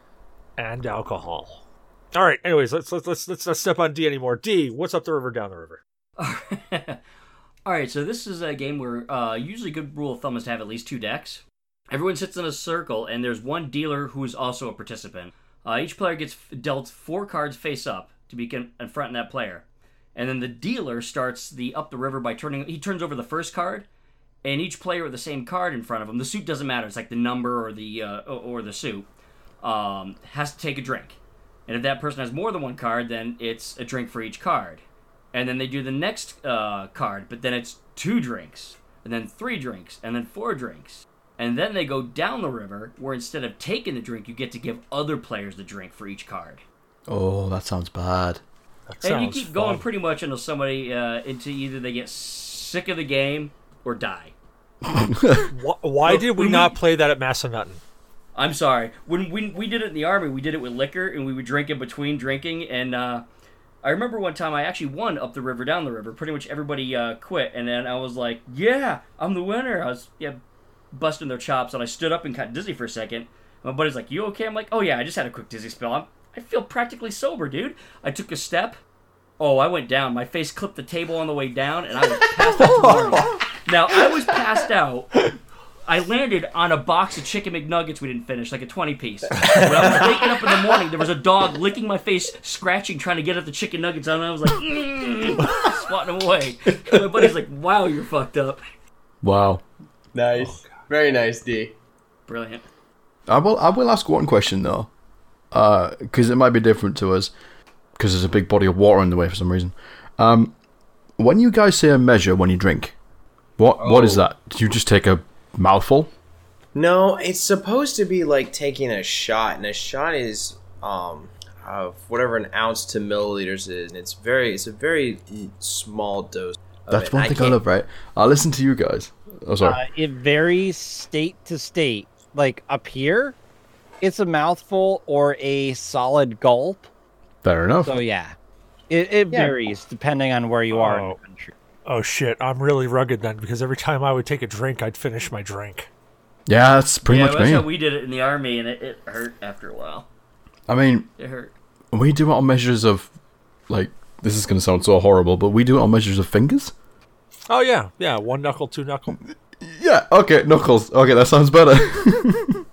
and alcohol. All right. Anyways, let's let's let's let's not step on D anymore. D, what's up the river, down the river? All right, so this is a game where uh, usually good rule of thumb is to have at least two decks. Everyone sits in a circle, and there's one dealer who is also a participant. Uh, each player gets dealt four cards face up to be con- confronting that player, and then the dealer starts the up the river by turning. He turns over the first card, and each player with the same card in front of him. The suit doesn't matter; it's like the number or the uh, or the suit um, has to take a drink. And if that person has more than one card, then it's a drink for each card. And then they do the next uh, card, but then it's two drinks, and then three drinks, and then four drinks. And then they go down the river, where instead of taking the drink, you get to give other players the drink for each card. oh, that sounds bad. That and you sounds keep going pretty much until somebody, uh, into either they get sick of the game or die. Why, why Look, did we not we- play that at Massanutten? I'm sorry. When we we did it in the army, we did it with liquor, and we would drink in between drinking. And uh, I remember one time I actually won up the river, down the river. Pretty much everybody uh, quit, and then I was like, "Yeah, I'm the winner." I was yeah, busting their chops, and I stood up and got dizzy for a second. My buddy's like, "You okay?" I'm like, "Oh yeah, I just had a quick dizzy spell. I'm, I feel practically sober, dude." I took a step. Oh, I went down. My face clipped the table on the way down, and I was passed out. to the morning. Now I was passed out. I landed on a box of chicken McNuggets we didn't finish, like a 20 piece. When I was waking up in the morning, there was a dog licking my face, scratching, trying to get at the chicken nuggets, and I was like, mm, swatting them away. And my buddy's like, wow, you're fucked up. Wow. Nice. Very nice, D. Brilliant. I will. I will ask one question though, because it might be different to us, because there's a big body of water in the way for some reason. Um, when you guys say a measure when you drink, what what is Oh. that? Do you just take a mouthful? No, it's supposed to be like taking a shot, and a shot is um of whatever an ounce to milliliters is, and it's very it's a very small dose. That's it. one thing I can't- love, right? I'll listen to you guys. Oh, sorry. Uh, it varies state to state. Like up here, it's a mouthful or a solid gulp. Fair enough. So yeah, it, it Yeah. varies depending on where you are in Oh. the country. Oh shit, I'm really rugged then because every time I would take a drink, I'd finish my drink. yeah, that's pretty yeah, much that's me. how we did it in the army, and it, it hurt after a while. I mean, It hurt. we do it on measures of like this is going to sound so horrible, but we do it on measures of fingers. Oh yeah, yeah. One knuckle, two knuckle. Yeah. Okay. Knuckles. Okay, that sounds better.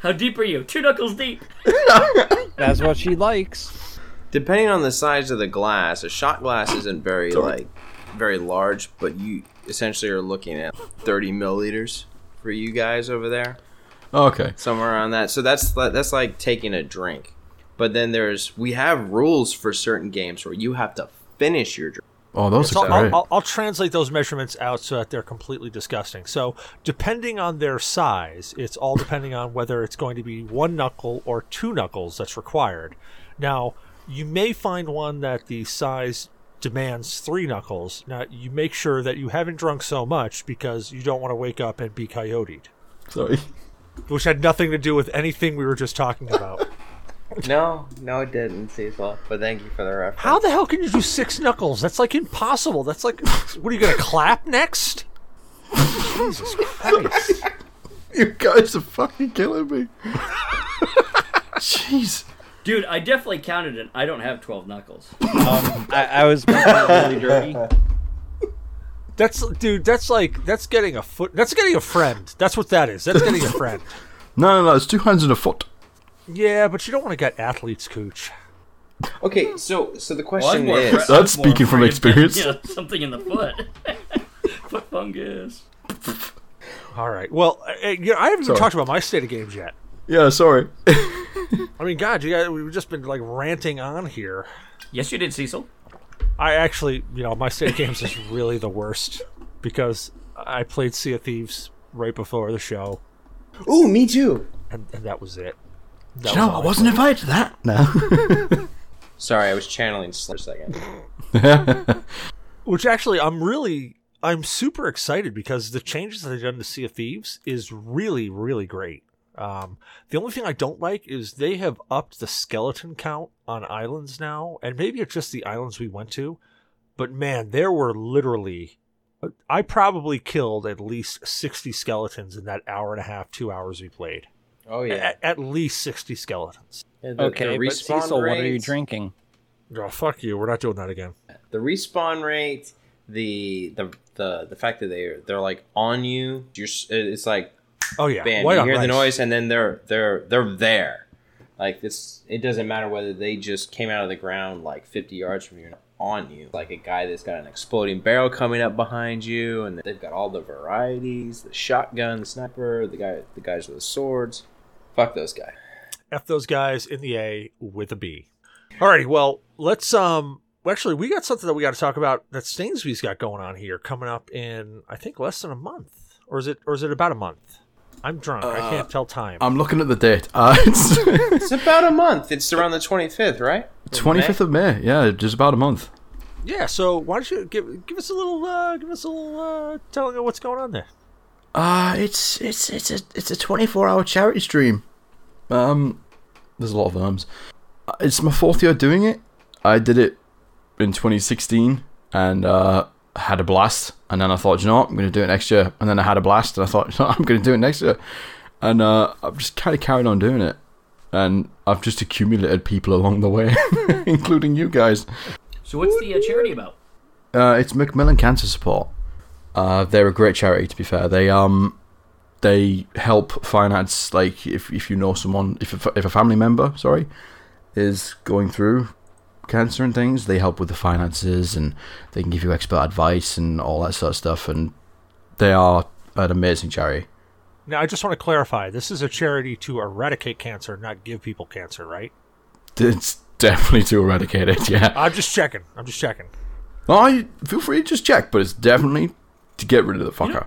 How deep are you? Two knuckles deep. That's what she likes. Depending on the size of the glass, a shot glass isn't very like very large, but you essentially are looking at 30 milliliters for you guys over there, okay. somewhere around that. So that's li- that's like taking a drink. But then there's we have rules for certain games where you have to finish your drink. Oh, those So are I'll, great. I'll, I'll translate those measurements out so that they're completely disgusting. So, depending on their size, it's all depending on whether it's going to be one knuckle or two knuckles that's required. Now, you may find one that the size demands three knuckles. Now, you make sure that you haven't drunk so much because you don't want to wake up and be coyoted, Sorry. which had nothing to do with anything we were just talking about. No, no, it didn't, Cecil. But thank you for the reference. How the hell can you do six knuckles? That's like impossible. That's like, what are you going to clap next? Jesus Christ. You guys are fucking killing me. Jeez. Dude, I definitely counted it. I don't have 12 knuckles. Um, I, I was really dirty. That's dude. That's like that's getting a foot. That's getting a friend. That's what that is. That's getting a friend. No, no, no. It's two hands and a foot. Yeah, but you don't want to get athlete's cooch. Okay, so so the question more is, afra- That's I'm speaking from experience. That, you know, something in the foot. foot fungus. All right. Well, uh, you know, I haven't even talked about my state of games yet. Yeah, sorry. I mean, God, you guys, we've just been like ranting on here. Yes, you did, Cecil. I actually, you know, my state of games is really the worst because I played Sea of Thieves right before the show, ooh, me too. and, and that was it. That you know, was I wasn't invited to that. No. Sorry, I was channeling Slim for a second. Which actually, I'm really, I'm super excited because the changes that they've done to Sea of Thieves is really, really great. Um, the only thing I don't like is they have upped the skeleton count on islands now, and maybe it's just the islands we went to, but man, there were literally, I probably killed at least 60 skeletons in that hour and a half, two hours we played. Oh yeah. At, at least 60 skeletons. Yeah, the- Okay, the but respawn Cecil, what are you drinking? Oh, fuck you. We're not doing that again. The respawn rate, the the the the fact that they they're like on you. You're it's like Oh, yeah. bam, White you on hear the noise, and then they're they're they're there. Like this, it doesn't matter whether they just came out of the ground like 50 yards from you on you. Like a guy that's got an exploding barrel coming up behind you, and they've got all the varieties: the shotgun, the sniper, the guy, the guys with the swords. Fuck those guys. F those guys in the A with a B. Alrighty, well, let's um actually we got something that we got to talk about that Stainsby's got going on here coming up in I think less than a month. Or is it or is it about a month? I'm drunk. I can't tell time. I'm looking at the date. Uh, it's It's about a month. It's around the 25th, right? Of 25th of May. Yeah, just about a month. yeah, so why don't you give give us a little uh give us a little uh telling of what's going on there. Uh, it's it's it's a it's a 24 hour charity stream. Um, there's a lot of arms. Uh, It's my fourth year doing it. I did it in 2016 and uh had a blast. And then I thought, you know what, I'm going to do it next year. And then I had a blast, and I thought, you know, what, I'm going to do it next year. And uh, I've just kind of carried on doing it. And I've just accumulated people along the way, including you guys. So what's the uh, charity about? Uh, it's Macmillan Cancer Support. Uh, they're a great charity. To be fair, they um they help finance like if if you know someone if a, if a family member sorry is going through cancer and things, they help with the finances and they can give you expert advice and all that sort of stuff. And they are an amazing charity. Now I just want to clarify, this is a charity to eradicate cancer, not give people cancer, right? It's definitely to eradicate it. Yeah. I'm just checking. I'm just checking. I feel free to just check, but it's definitely to get rid of the fucker.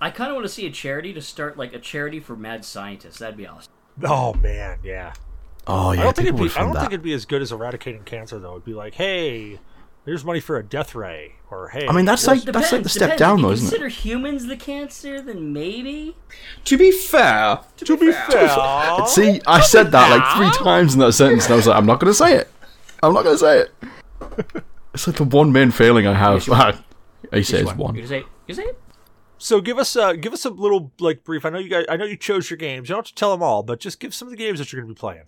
I kind of want to see a charity to start like a charity for mad scientists. That'd be awesome. Oh man, yeah. Oh yeah, I don't think it'd be. I don't that. think it'd be as good as eradicating cancer, though. It'd be like, hey, here's money for a death ray, or hey. I mean, that's here's- like that's like the step depends. down, if though, you isn't it? consider humans the cancer, then maybe. To be fair, to be fair. See, I said that like three times in that sentence, and I was like, I'm not going to say it. I'm not going to say it. It's like the one main failing I have. he says You one. can say, you say it. So give us uh give us a little like brief. I know you guys. I know you chose your games. You don't have to tell them all, but just give some of the games that you're going to be playing.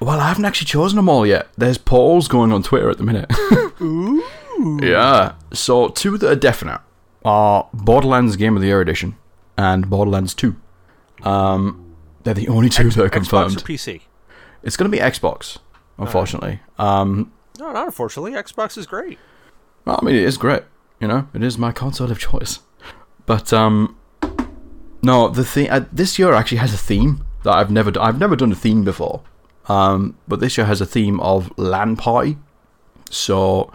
well, I haven't actually chosen them all yet. There's polls going on Twitter at the minute. Ooh. Yeah. So two that are definite are Borderlands Game of the Year edition and Borderlands Two. Um, they're the only two that are Xbox confirmed. or PC? It's going to be Xbox, unfortunately. Um, No, not unfortunately. Xbox is great. well, I mean, it is great. You know, it is my console of choice. But um, no, the thing uh, this year actually has a theme that I've never d- I've never done a theme before. Um, but this year has a theme of LAN party. So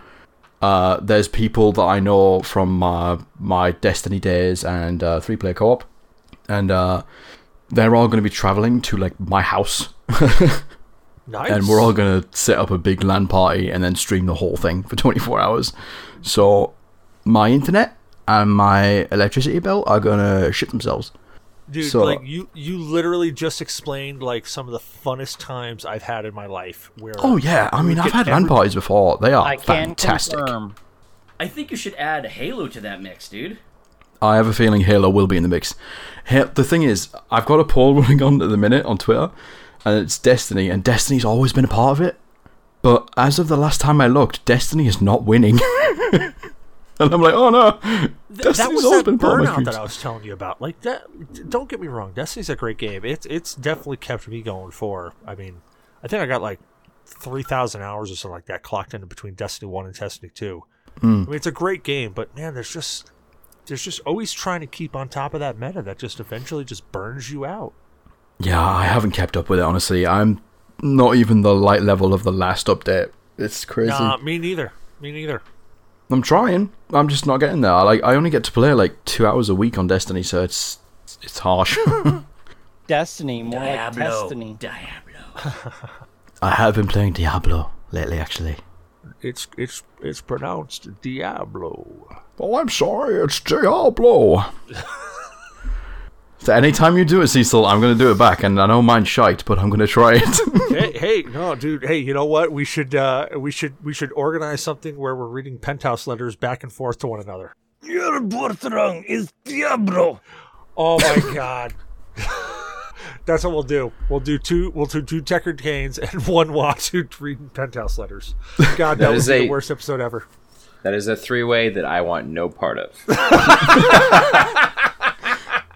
uh, there's people that I know from my my Destiny days and uh, three player co op, and uh, they're all going to be traveling to like my house. Nice. and we're all gonna set up a big LAN party and then stream the whole thing for 24 hours. So my internet and my electricity bill are gonna shit themselves. Dude, So- like you, you literally just explained like some of the funnest times I've had in my life. Where Oh yeah, I mean I've get had LAN parties before. They are I fantastic. confirm. I think you should add Halo to that mix, dude. I have a feeling Halo will be in the mix. The thing is, I've got a poll running on at the minute on Twitter, and it's Destiny, and Destiny's always been a part of it. But as of the last time I looked, Destiny is not winning. and I'm like, oh no, Th- Destiny's that was always been part of my that I was telling you about. Like that. Don't get me wrong. Destiny's a great game. It's it's definitely kept me going for. I mean, I think I got like three thousand hours or something like that clocked in between Destiny One and Destiny Two. Hmm. I mean, it's a great game, but man, there's just there's just always trying to keep on top of that meta that just eventually just burns you out. Yeah, I haven't kept up with it honestly. I'm not even the light level of the last update. It's crazy. Nah, me neither. Me neither. I'm trying. I'm just not getting there. I like I only get to play like two hours a week on Destiny, so it's it's harsh. Destiny, more like Diablo. Destiny. Diablo. I have been playing Diablo lately, actually. It's it's it's pronounced Diablo. Oh, I'm sorry, it's Diablo. so anytime you do it, Cecil, I'm going to do it back, and I know mine's shite, but I'm going to try it. hey, hey, no, dude. Hey, you know what? We should uh we should we should organize something where we're reading penthouse letters back and forth to one another. Your birthright is Diablo. Oh my god. That's what we'll do. We'll do two. We'll do two Deckard Cains and one Watsu reading penthouse letters. God, that, That would is be a- the worst episode ever. That is a three way that I want no part of.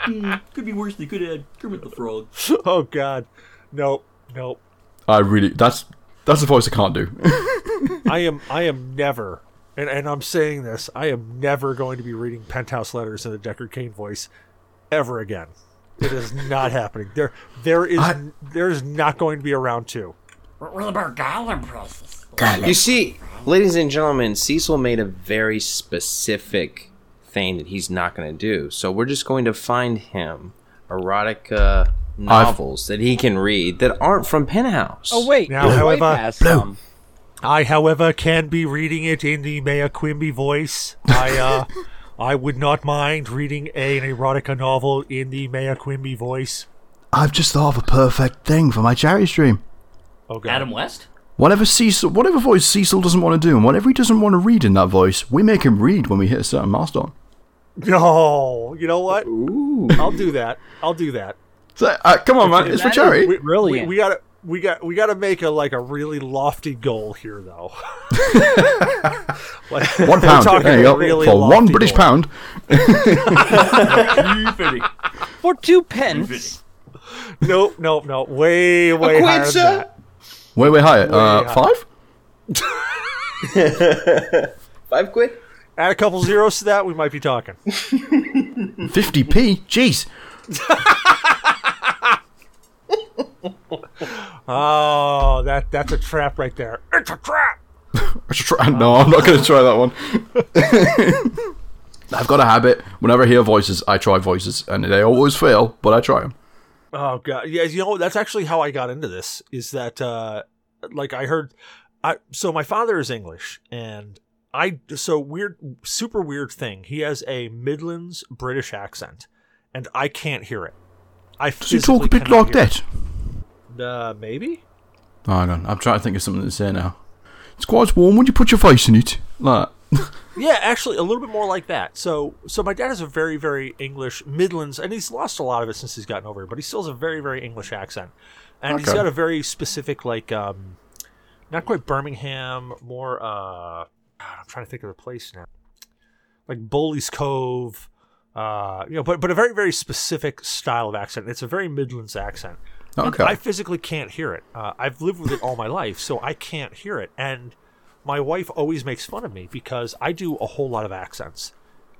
Could be worse. They could add Kermit the Frog. Oh god, nope, nope. I really that's that's a voice I can't do. I am I am never, and, and I'm saying this, I am never going to be reading penthouse letters in the Deckard Cain voice ever again. It is not happening. There there is I- there is not going to be a round two. What about Gollum process? You see, ladies and gentlemen, Cecil made a very specific thing that he's not going to do. So we're just going to find him erotica novels that he can read that aren't from Penthouse. Oh wait, Now, there's however- way past. I, however, can be reading it in the Mayor Quimby voice. I uh I would not mind reading a, an erotica novel in the Mayor Quimby voice. I've just thought of a perfect thing for my charity stream. Oh god. Adam West? Whatever Cecil, whatever voice Cecil doesn't want to do, and whatever he doesn't want to read in that voice, we make him read when we hit a certain milestone. No, you know what? I'll do that. I'll do that. So, uh, come on, man, it's for That is charity. We, Brilliant. We, we gotta we got we gotta make a like a really lofty goal here though. Like, One we're pound. talking There you go. really For one British goal. pound. For two pence. Nope, nope, nope. Way, way quid, higher than sir? that. Way, way higher. uh, higher. five? Five quid? Add a couple zeros to that, we might be talking. 50p? Jeez. Oh, that that's a trap right there. It's a trap. I should try. No, I'm not going to try that one. I've got a habit. Whenever I hear voices, I try voices, and they always fail, but I try them. Oh god, yeah. You know that's actually how I got into this. Is that uh, like I heard, I so my father is English, and I so weird, super weird thing. He has a Midlands British accent, and I can't hear it. I Does he talk a bit like that? it. Uh, maybe. Oh, hang on. I'm trying to think of something to say now. It's quite warm. Would you put your face in it? Like. Yeah, actually, a little bit more like that. So, so my dad has a very, very English Midlands, and he's lost a lot of it since he's gotten over it. But he still has a very, very English accent, and he's got a very specific, like, um, not quite Birmingham, more. uh God, I'm trying to think of the place now, like Bowley's Cove, uh, you know, but but a very, very specific style of accent. It's a very Midlands accent. Okay. I physically can't hear it. Uh, I've lived with it all my life, so I can't hear it. And my wife always makes fun of me because I do a whole lot of accents,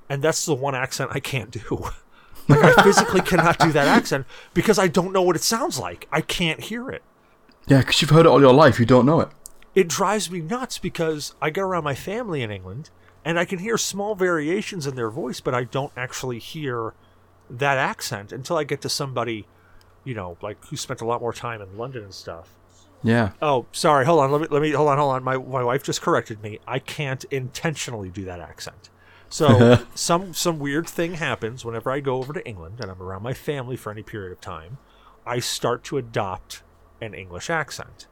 and that's the one accent I can't do. like I physically cannot do that accent because I don't know what it sounds like. I can't hear it. Yeah, because you've heard it all your life, you don't know it. It drives me nuts because I get around my family in England and I can hear small variations in their voice, but I don't actually hear that accent until I get to somebody, you know, like who spent a lot more time in London and stuff. Yeah. Oh, sorry. Hold on. Let me let me hold on. Hold on. My my wife just corrected me. I can't intentionally do that accent. So some some weird thing happens whenever I go over to England and I'm around my family for any period of time. I start to adopt an English accent.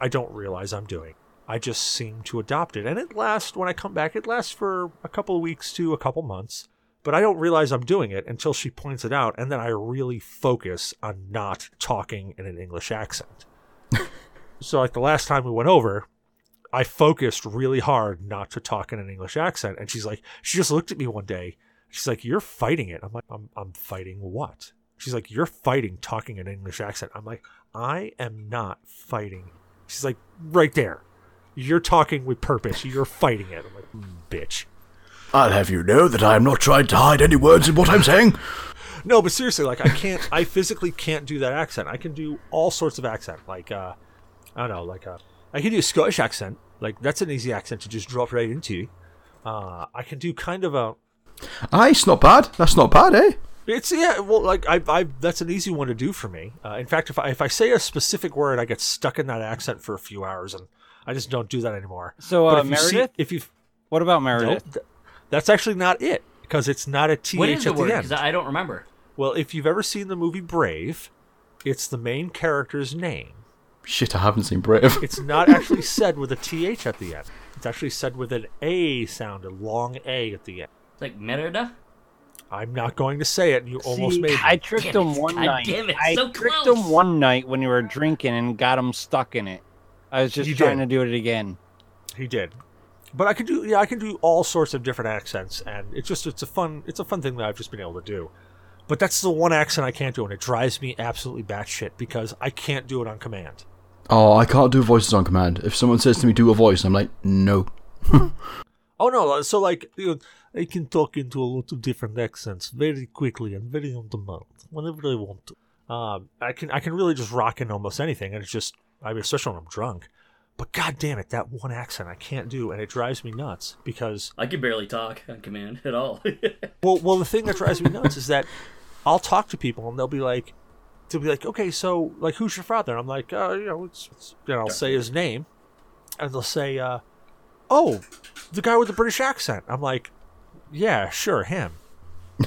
I don't realize I'm doing. I just seem to adopt it, and it lasts. When I come back, it lasts for a couple of weeks to a couple months. But I don't realize I'm doing it until she points it out, and then I really focus on not talking in an English accent. So like the last time we went over, I focused really hard not to talk in an English accent, and she's like, she just looked at me one day. She's like, "You're fighting it." I'm like, "I'm I'm fighting what?" She's like, "You're fighting talking in an English accent." I'm like, "I am not fighting." She's like, "Right there, you're talking with purpose. You're fighting it." I'm like, "Mm, "Bitch." I'll have you know that I am not trying to hide any words in what I'm saying. No, but seriously, like I can't, I physically can't do that accent. I can do all sorts of accent, like uh, I don't know, like uh, I can do a Scottish accent. Like that's an easy accent to just drop right into. Uh, I can do kind of a, Aye, it's not bad. That's not bad, eh? It's yeah, well, like I, I that's an easy one to do for me. Uh, in fact, if I if I say a specific word, I get stuck in that accent for a few hours, and I just don't do that anymore. So, But uh, if you see- if you What about no, Meredith? th- that's actually not it because it's not a th What is the at word? the end. Because I don't remember. Well, if you've ever seen the movie Brave, it's the main character's name. Shit, I haven't seen Brave. It's not actually said with a th at the end. It's actually said with an a sound, a long a at the end. It's like Merida. I'm not going to say it. and You almost made me. I tricked Damn him one God night. damn it, I so tricked close. him one night when we were drinking and got him stuck in it. I was just You trying did. to do it again. He did. But I can do yeah, I can do all sorts of different accents and it's just it's a fun it's a fun thing that I've just been able to do. But that's the one accent I can't do and it drives me absolutely batshit because I can't do it on command. Oh, I can't do voices on command. If someone says to me, do a voice, I'm like, no. Oh no, so like you know, I can talk into a lot of different accents very quickly and very on demand whenever I want to. Um, I can I can really just rock in almost anything, and it's just I mean, especially when I'm drunk. But god damn it, that one accent I can't do, and it drives me nuts because I can barely talk on command at all. well, well, the thing that drives me nuts is that I'll talk to people and they'll be like, they'll be like, okay, so like, who's your father? And I'm like, uh, you know, it's, it's you know, I'll say his name, and they'll say, uh, oh, the guy with the British accent. I'm like, yeah, sure, him.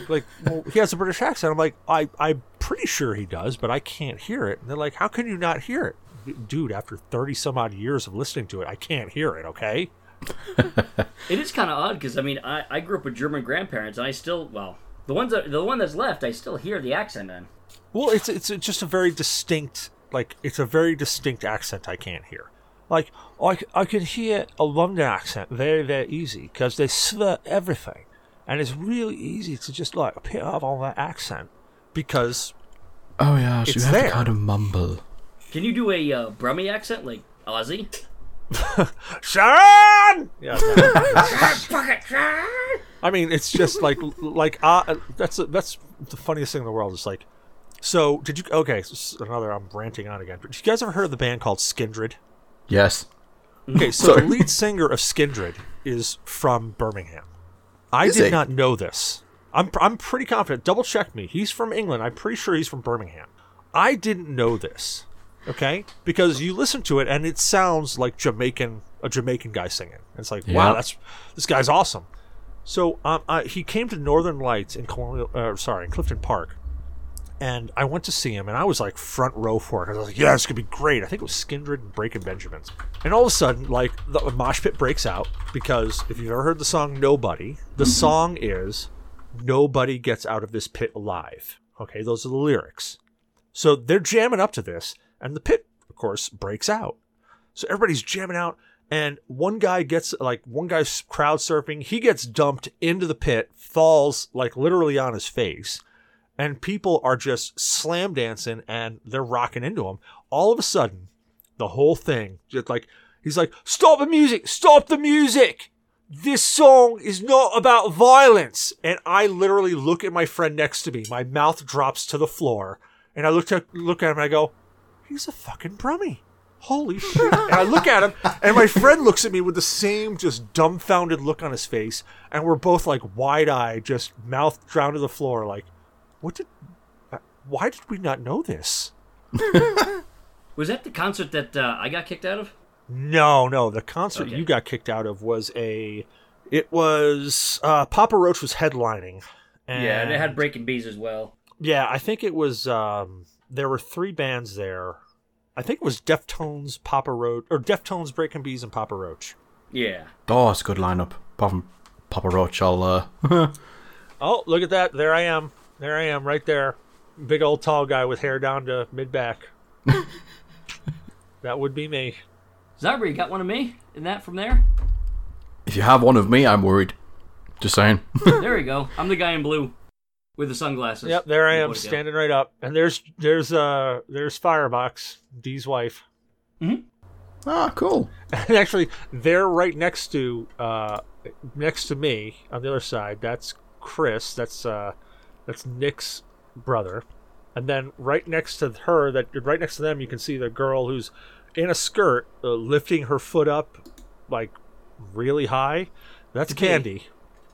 like, well, he has a British accent. I'm like, I, I'm pretty sure he does, but I can't hear it. And they're like, how can you not hear it? Dude, after 30 some odd years of listening to it, I can't hear it, okay? it is kind of odd because I mean I, I grew up with German grandparents and I still well the ones that the one that's left I still hear the accent in. Well, it's it's just a very distinct, like it's a very distinct accent I can't hear. Like I, I can hear a London accent very very easy because they slur everything, and it's really easy to just like pick up on that accent because Oh, yeah, so It's you have there. to kind of mumble. Can you do a uh, Brummy accent like Ozzy? Sharon. Yeah. I mean, it's just like like uh, that's that's the funniest thing in the world. It's like, so did you? Okay, so another. I'm ranting on again. But did you guys ever heard of the band called Skindred? Yes. Okay, so Sorry. the lead singer of Skindred is from Birmingham. I Is did he? not know this. I'm I'm pretty confident. Double check me. He's from England. I'm pretty sure he's from Birmingham. I didn't know this. Okay, because you listen to it and it sounds like Jamaican, a Jamaican guy singing. It's like, wow, that's this guy's awesome. So um, I, he came to Northern Lights in Colonial, uh, sorry, in Clifton Park, and I went to see him, and I was like front row for it. I was like, "Yeah, it's gonna be great." I think it was Skindred and Breaking Benjamins, and all of a sudden, like the mosh pit breaks out because if you've ever heard the song "Nobody," the mm-hmm. song is "Nobody gets out of this pit alive." Okay, those are the lyrics. So they're jamming up to this, and the pit, of course, breaks out. So everybody's jamming out, and one guy gets like one guy's crowd surfing. He gets dumped into the pit, falls like literally on his face, and people are just slam dancing and they're rocking into him. All of a sudden, the whole thing just like he's like, "Stop the music! Stop the music!" This song is not about violence. And I literally look at my friend next to me. My mouth drops to the floor. And I look at look at him and I go, he's a fucking brummie. Holy shit. and I look at him, and my friend looks at me with the same just dumbfounded look on his face. And we're both like wide eyed, just mouth down to the floor, like, what did, uh, why did we not know this? Was that the concert that uh, I got kicked out of? No, no. The concert Okay. you got kicked out of was a, it was, uh, Papa Roach was headlining. And Yeah, and it had Breaking Bees as well. Yeah, I think it was. Um, there were three bands there. I think it was Deftones, Papa Roach, or Deftones, Breaking Bees, and Papa Roach. Yeah. Oh, it's a good lineup. Apart from Papa Roach, I'll uh, Oh, look at that! There I am. There I am, right there. Big old tall guy with hair down to mid back. that would be me. Zyber, you got one of me in that from there? if you have one of me, I'm worried. Just saying. there we go. I'm the guy in blue with the sunglasses. Yep, there I am, standing right up. And there's there's uh there's Firebox, Dee's wife. ah, cool. And actually, they're right next to uh, next to me on the other side. That's Chris. That's uh, that's Nick's brother. And then right next to her, that right next to them, you can see the girl who's in a skirt, uh, lifting her foot up like really high. That's Candy.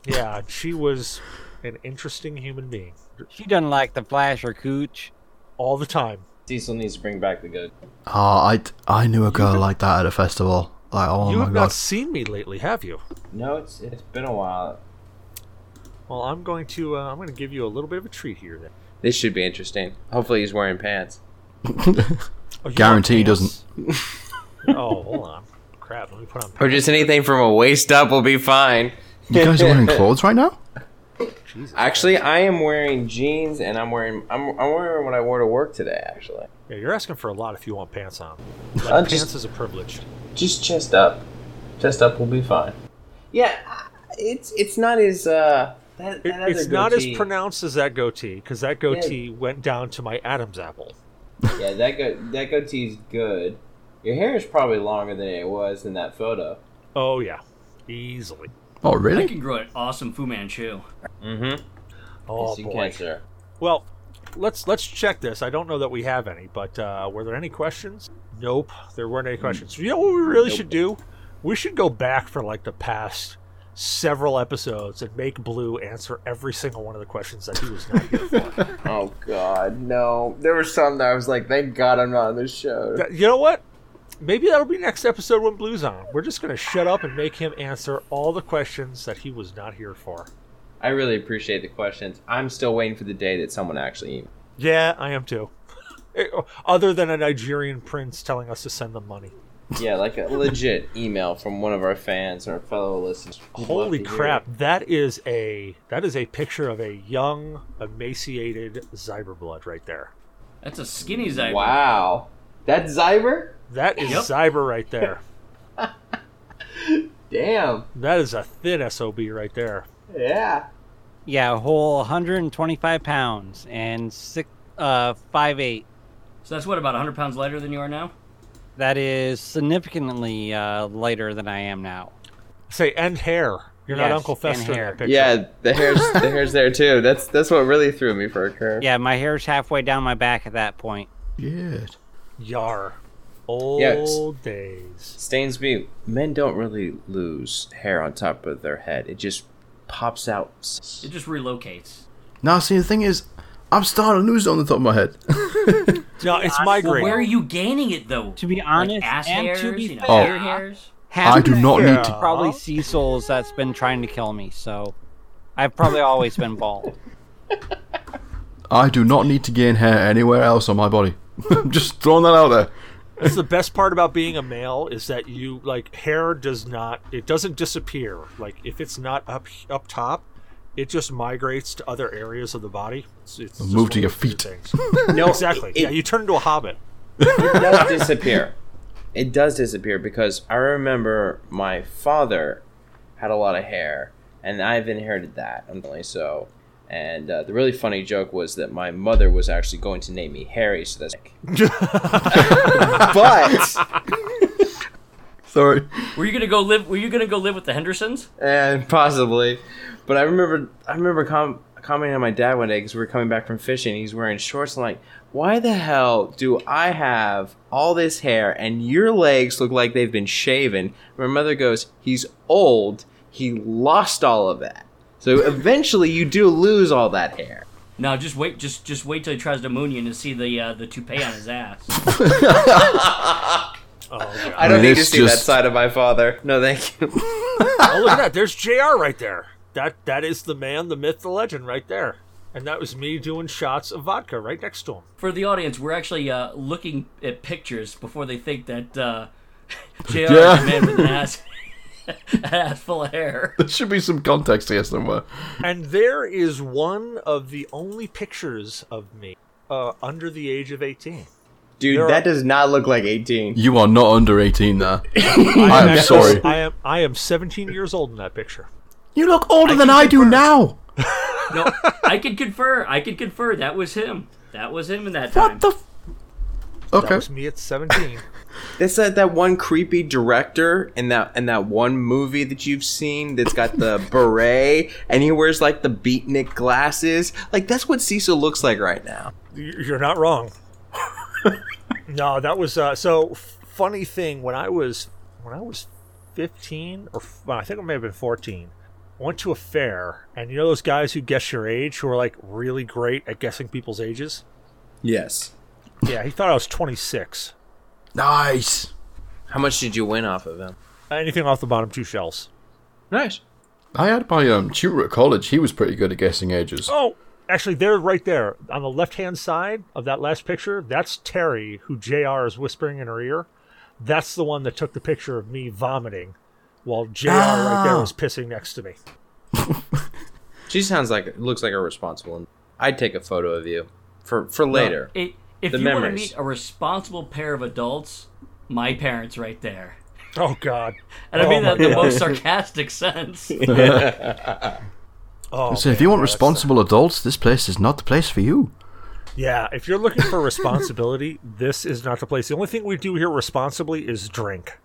Yeah, she was an interesting human being She doesn't like the flash or cooch. all the time. Diesel needs to bring back the good. Ah, I, I knew a girl like that at a festival. Like, oh you my have god. not seen me lately, have you? No, it's it's been a while. Well, I'm going to uh, I'm going to give you a little bit of a treat here. Then. This should be interesting. Hopefully, he's wearing pants. Oh, you want Guarantee he doesn't. oh, hold on. Crap, let me put on Or just anything from a waist up will be fine. You guys are wearing clothes right now? Jesus Actually, I am wearing jeans and I'm wearing I'm, I'm wearing what I wore to work today. Actually, Yeah, you're asking for a lot if you want pants on. Like, pants just- is a privilege. just chest up. Chest up will be fine. Yeah, it's it's not as uh. That, that it's not as pronounced as that goatee because that goatee went down to my Adam's apple. Yeah, that go that goatee's good. Your hair is probably longer than it was in that photo. Oh yeah, easily. Oh, really? I can grow an awesome Fu Manchu. Mm-hmm. Oh yes, you boy. can, sir. Well, let's let's check this. I don't know that we have any, but uh, were there any questions? Nope, there weren't any questions. You know what we really Nope. should do? We should go back for like the past several episodes and make Blue answer every single one of the questions that he was not here for. Oh God, no. There were some that I was like, thank God I'm not on this show. That- you know what? Maybe that'll be next episode when Blue's on. We're just gonna shut up and make him answer all the questions that he was not here for. I really appreciate the questions. I'm still waiting for the day that someone actually. Yeah, I am too. Eh, Other than a Nigerian prince telling us to send them money. Yeah, like a legit email from one of our fans or fellow listeners. We'd Holy to hear crap! That is a that is a picture of a young, emaciated Zyberblood right there. That's a skinny Zyber. Wow, that's Zyber. That is Yep. Zyber right there. Damn. That is a thin sob right there. Yeah. Yeah, a whole 125 pounds and six, uh, five eight. So that's what, about 100 pounds lighter than you are now? That is significantly uh, lighter than I am now. Say and hair. You're not Uncle and Fester in hair. that picture. Yeah, the hair's the hair's there too. That's that's what really threw me for a curve. Yeah, my hair's halfway down my back at that point. Yeah. Yar. Old Yeah, it's- days. Stainsby, men don't really lose hair on top of their head. It just pops out. It just relocates. Now, see, the thing is, I'm starting to lose it on the top of my head. No, it's Well, migraine. Where are you gaining it, though? To be honest, like ass and hairs, to be you know, fair, ear hairs? half I do not it need Yeah. to. Probably Cecil's that's been trying to kill me. So, I've probably always been bald. I do not need to gain hair anywhere else on my body. Just throwing that out there. That's the best part about being a male is that you like hair does not it doesn't disappear. Like if it's not up up top, it just migrates to other areas of the body. It's, it's just Move to your of the few feet. things. No, exactly. It, yeah, you turn into a hobbit. it does disappear. It does disappear because I remember my father had a lot of hair, and I've inherited that. Unfortunately, so. And uh, the really funny joke was that my mother was actually going to name me Harry, so that's. but Sorry. Were you gonna go live? Were you gonna go live with the Hendersons? and possibly, but I remember I remember com- commenting on my dad one day because we were coming back from fishing. He's wearing shorts. and like, why the hell do I have all this hair and your legs look like they've been shaven? My mother goes, he's old. He lost all of that. So eventually, you do lose all that hair. No, just wait. Just just wait till he tries to moon you and see the uh, the toupee on his ass. Oh, I don't mean, need to it's see that side of my father. No, thank you. oh, look at that. There's JR right there. That that is the man, the myth, the legend right there. And that was me doing shots of vodka right next to him. For the audience, we're actually uh, looking at pictures before they think that uh, Jr. Yeah. is a man with an ass, ass full of hair. There should be some context here somewhere. And there is one of the only pictures of me uh, under the age of 18. Dude, There are- that does not look like 18. You are not under 18 there. I am sorry. I am I am 17 years old in that picture. You look older than I do now. No, I can confer. I can confer. That was him. That was him in that time. What the? F- That okay. was me at 17. That's that, that one creepy director in that in that one movie that you've seen that's got the beret and he wears like the beatnik glasses. Like that's what Cecil looks like right now. You're not wrong. no, that was uh, so funny thing when I was when I was 15 or well, I think I may have been 14. I went to a fair and you know those guys who guess your age who are like really great at guessing people's ages? Yes. Yeah, he thought I was 26. Nice. How much did you win off of him? Anything off the bottom two shells. Nice. I had my um, tutor at college. He was pretty good at guessing ages. Oh, actually, they're right there on the left hand side of that last picture. That's Terry, who JR is whispering in her ear. That's the one that took the picture of me vomiting while JR right there ah. was pissing next to me. She sounds like looks like a responsible. I'd take a photo of you for for later. It, if The you want to meet a responsible pair of adults, my parents right there. Oh, God. And I Oh mean that in the most sarcastic sense. Oh, So if you want that's- responsible adults, this place is not the place for you. Yeah, if you're looking for responsibility, this is not the place. The only thing we do here responsibly is drink.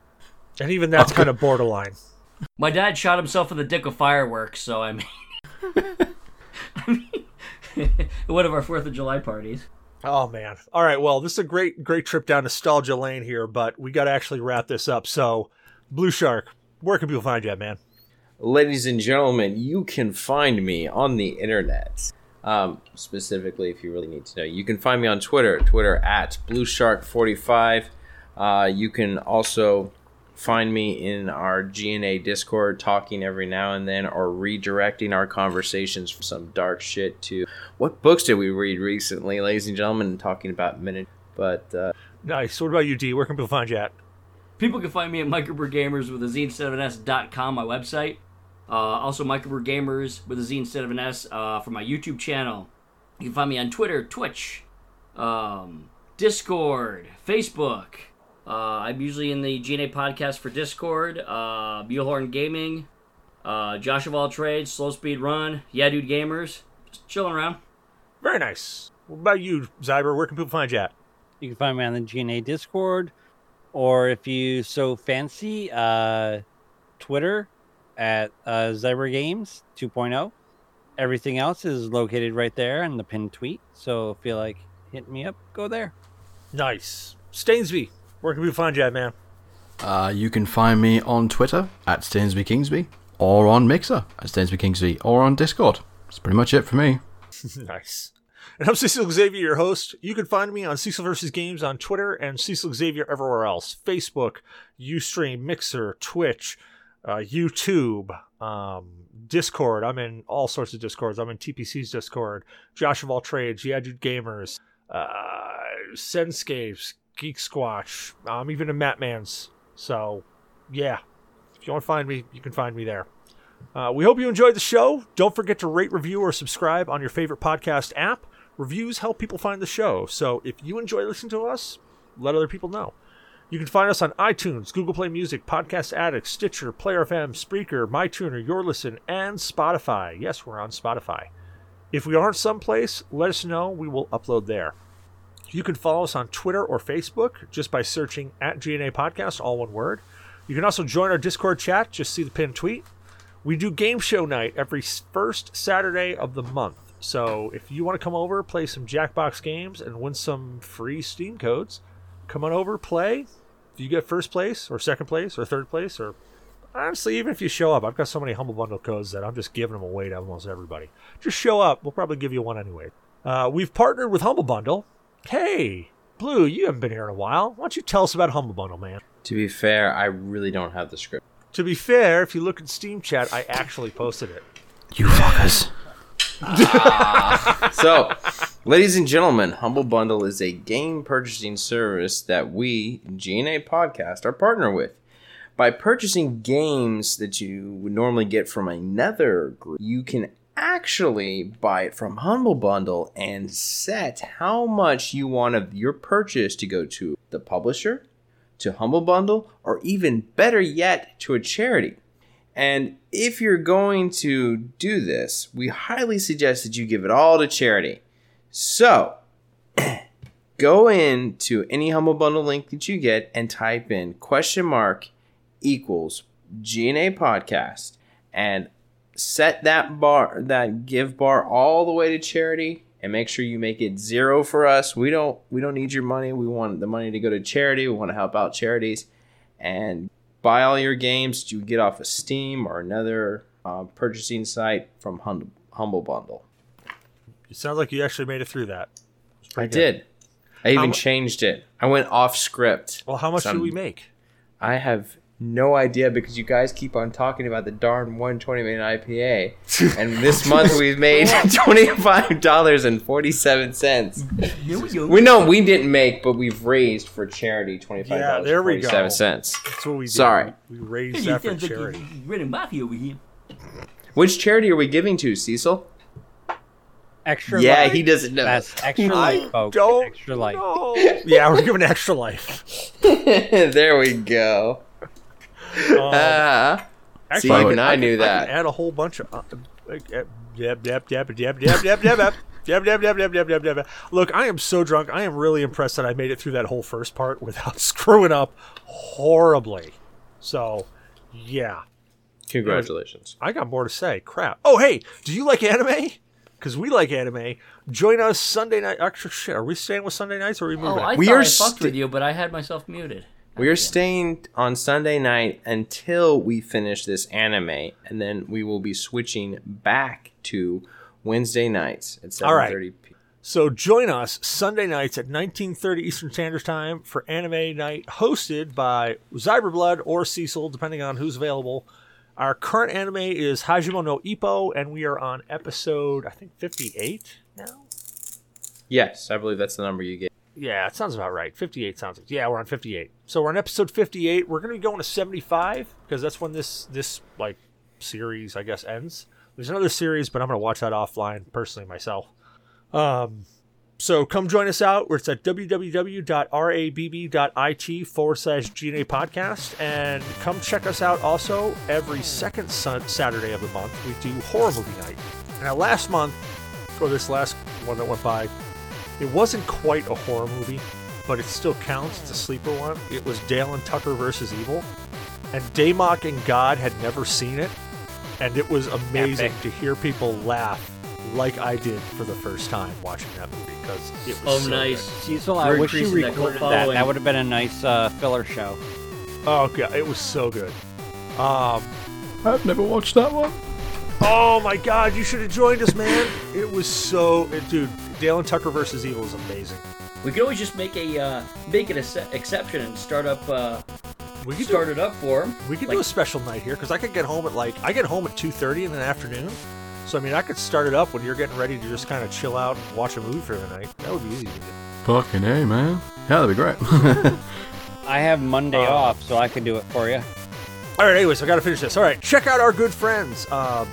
And even that's kind of borderline. My dad shot himself in the dick with fireworks, so I mean, I mean one of our Fourth of July parties. Oh man. All right, well, this is a great great trip down nostalgia lane here, but we got to actually wrap this up. So, Blue Shark, where can people find you at, man? Ladies and gentlemen, you can find me on the internet. Um, specifically, if you really need to know, you can find me on Twitter, Twitter at Blue Shark 45 Uh, you can also find me in our GNA Discord, talking every now and then, or redirecting our conversations from some dark shit to what books did we read recently, ladies and gentlemen, talking about minute. But uh, Nice. What about you, D? Where can people find you at? People can find me at Microbrew Gamers with a Z instead of an S dot com, my website. Uh, also, Microbrew Gamers with a Z instead of an S uh, for my YouTube channel. You can find me on Twitter, Twitch, um, Discord, Facebook. Uh, I'm usually in the GNA podcast for Discord, uh, Mulehorn Gaming, uh, Josh of All Trades, Slow Speed Run, Yeah Dude Gamers. Just chilling around. Very nice. What about you, Zyber? Where can people find you at? You can find me on the GNA Discord, or if you so fancy, uh, Twitter at uh, Zyber Games 2.0. Everything else is located right there in the pinned tweet. So if you like, hitting me up, go there. Nice. Stainsby, where can people find you at, man? Uh, you can find me on Twitter at Stainsby Kingsby, or on Mixer at Stainsby Kingsby, or on Discord. That's pretty much it for me. nice. And I'm Cecil Xavier, your host. You can find me on Cecil vs. Games on Twitter and Cecil Xavier everywhere else Facebook, Ustream, Mixer, Twitch, uh, YouTube, um, Discord. I'm in all sorts of Discords. I'm in TPC's Discord, Josh of All Trades, Yeah Dude Gamers, uh, Senscapes, Geek Squatch. I'm even in Mattman's. So, yeah, if you want to find me, you can find me there. Uh, we hope you enjoyed the show. Don't forget to rate, review, or subscribe on your favorite podcast app. Reviews help people find the show. So if you enjoy listening to us, let other people know. You can find us on iTunes, Google Play Music, Podcast Addict, Stitcher, Player FM, Spreaker, MyTuner, Your Listen, and Spotify. Yes, we're on Spotify. If we aren't someplace, let us know. We will upload there. You can follow us on Twitter or Facebook just by searching at GNA Podcast, all one word. You can also join our Discord chat. Just see the pinned tweet. We do game show night every first Saturday of the month. So if you want to come over, play some Jackbox games, and win some free Steam codes, come on over, play. If you get first place, or second place, or third place, or honestly, even if you show up, I've got so many Humble Bundle codes that I'm just giving them away to almost everybody. Just show up. We'll probably give you one anyway. Uh, we've partnered with Humble Bundle. Hey, Blue, you haven't been here in a while. Why don't you tell us about Humble Bundle, man? To be fair, I really don't have the script. To be fair, if you look at Steam chat, I actually posted it. You fuckers. Ah. So, ladies and gentlemen, Humble Bundle is a game purchasing service that we, GNA Podcast, are partner with. By purchasing games that you would normally get from another group, you can actually buy it from Humble Bundle and set how much you want of your purchase to go to the publisher, to Humble Bundle, or even better yet, to a charity. And if you're going to do this, we highly suggest that you give it all to charity. So, go into any Humble Bundle link that you get and type in question mark equals GNA podcast and set that bar, that give bar all the way to charity and make sure you make it zero for us. We don't, we don't need your money. We want the money to go to charity. We want to help out charities and buy all your games you get off of Steam or another uh, purchasing site from Hum- Humble Bundle. It sounds like you actually made it through that. It's I good. did. I even mu- changed it. I went off script. Well, how much Some- did we make? I have no idea because you guys keep on talking about the darn 120 million IPA, and this month we've made twenty five dollars and forty seven cents. We know we didn't make, but we've raised for charity twenty five Yeah, dollars there we go. cents. That's what we did. Sorry. We raised that for charity. running mafia over here. Which charity are we giving to, Cecil? Extra yeah, life. he doesn't know. That's extra I life, folks. don't extra life. know. yeah, we're giving extra life. there we go. Um, actually, See, I even I, I knew that. I add a whole bunch of. Look, I am so drunk. I am really impressed that I made it through that whole first part without screwing up horribly. So, yeah. Congratulations. I got more to say. Crap. Oh, hey, do you like anime? Because we like anime. Join us Sunday night. Actually, shit, are we staying with Sunday nights or are we moving? Oh, I we are I fucked with you, but I had myself muted. We are staying on Sunday night until we finish this anime, and then we will be switching back to Wednesday nights at All right. 7:30 p. So join us Sunday nights at 19:30 Eastern Standard Time for Anime Night, hosted by Zyberblood or Cecil, depending on who's available. Our current anime is Hajime no Ippo, and we are on episode I think 58 now. Yes, I believe that's the number you get. Yeah, it sounds about right. 58 sounds. Like. Yeah, we're on 58. So we're on episode 58. We're going to be going to 75 because that's when this this like series I guess ends. There's another series, but I'm going to watch that offline personally myself. Um so come join us out. It's at www.rabb.it forward slash GNA podcast. And come check us out also every second sun- Saturday of the month. We do movie night. Now, last month, or this last one that went by, it wasn't quite a horror movie, but it still counts. It's a sleeper one. It was Dale and Tucker versus Evil. And Daymok and God had never seen it. And it was amazing Epic. to hear people laugh like I did for the first time watching that movie because it Oh, was so nice. Cecil, I We're wish you increasing that recorded that. That would have been a nice uh, filler show. Oh god, it was so good. Um, I've never watched that one. oh my god, you should have joined us, man. It was so, it, dude. Dale and Tucker versus Evil is amazing. We could always just make a uh, make it a exception and start up uh, We could do, start it up for him. we could Like- do a special night here because I could get home at like I get home at two thirty in the afternoon. So I mean, I could start it up when you're getting ready to just kind of chill out and watch a movie for the night. That would be easy to do. Fucking A, man. Yeah, that'd be great. I have Monday Uh, off, so I can do it for you. All right, anyways, I got to finish this. All right, check out our good friends, um,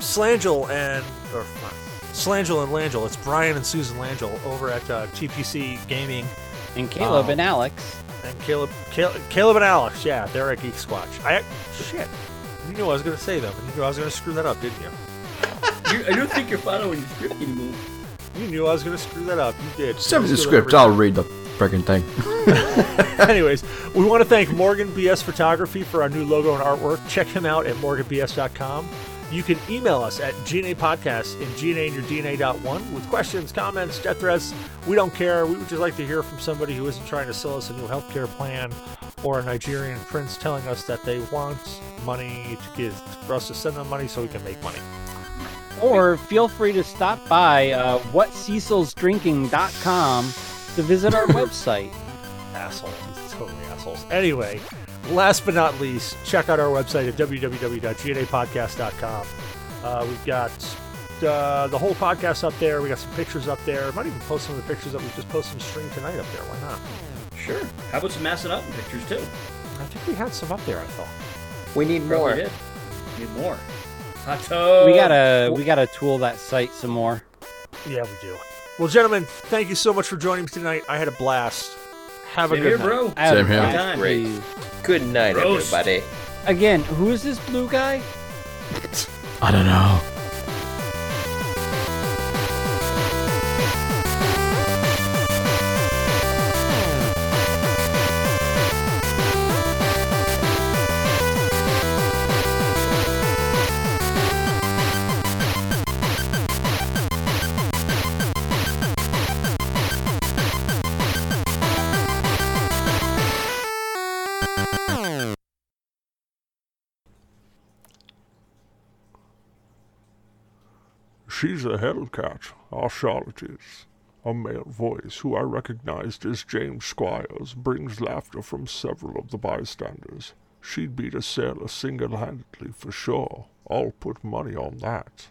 Slangel and or uh, Slangel and Langel. It's Brian and Susan Langel over at uh, TPC Gaming And Caleb Oh. and Alex. and Caleb, Caleb, Caleb and Alex. Yeah, they're at Geek Squatch. I shit. You knew I was going to say them, and you knew I was going to screw that up, didn't you? You, I don't think you're following the script anymore. You knew I was going to screw that up. You did. Send me the script. I'll read the freaking thing. Anyways, we want to thank Morgan BS Photography for our new logo and artwork. Check him out at morganbs.com. You can email us at GNA Podcast in GNA and your DNA.1 with questions, comments, death threats. We don't care. We would just like to hear from somebody who isn't trying to sell us a new healthcare plan or a Nigerian prince telling us that they want money to give for us to send them money so we can make money. Or feel free to stop by uh, whatcecilsdrinking.com to visit our website. assholes. Totally assholes. Anyway, last but not least, check out our website at www.gnapodcast.com. Uh, we've got uh, the whole podcast up there. We got some pictures up there. Might even post some of the pictures that we just posted in stream tonight up there. Why not? Sure. How about some Massanutten pictures too? I think we had some up there. I thought. We need Probably more. did. Need more. Hot tub. we gotta we gotta tool that site some more. Yeah, we do. Well, gentlemen, thank you so much for joining me tonight. I had a blast. Have Same a good here, night. bro. I Same here. blast, Time. Great. Good night, Roast. everybody. Again, who is this blue guy? I don't know. She's a Hellcat, is. A male voice who I recognized as James Squires brings laughter from several of the bystanders. She'd beat a sailor single handedly for sure. I'll put money on that.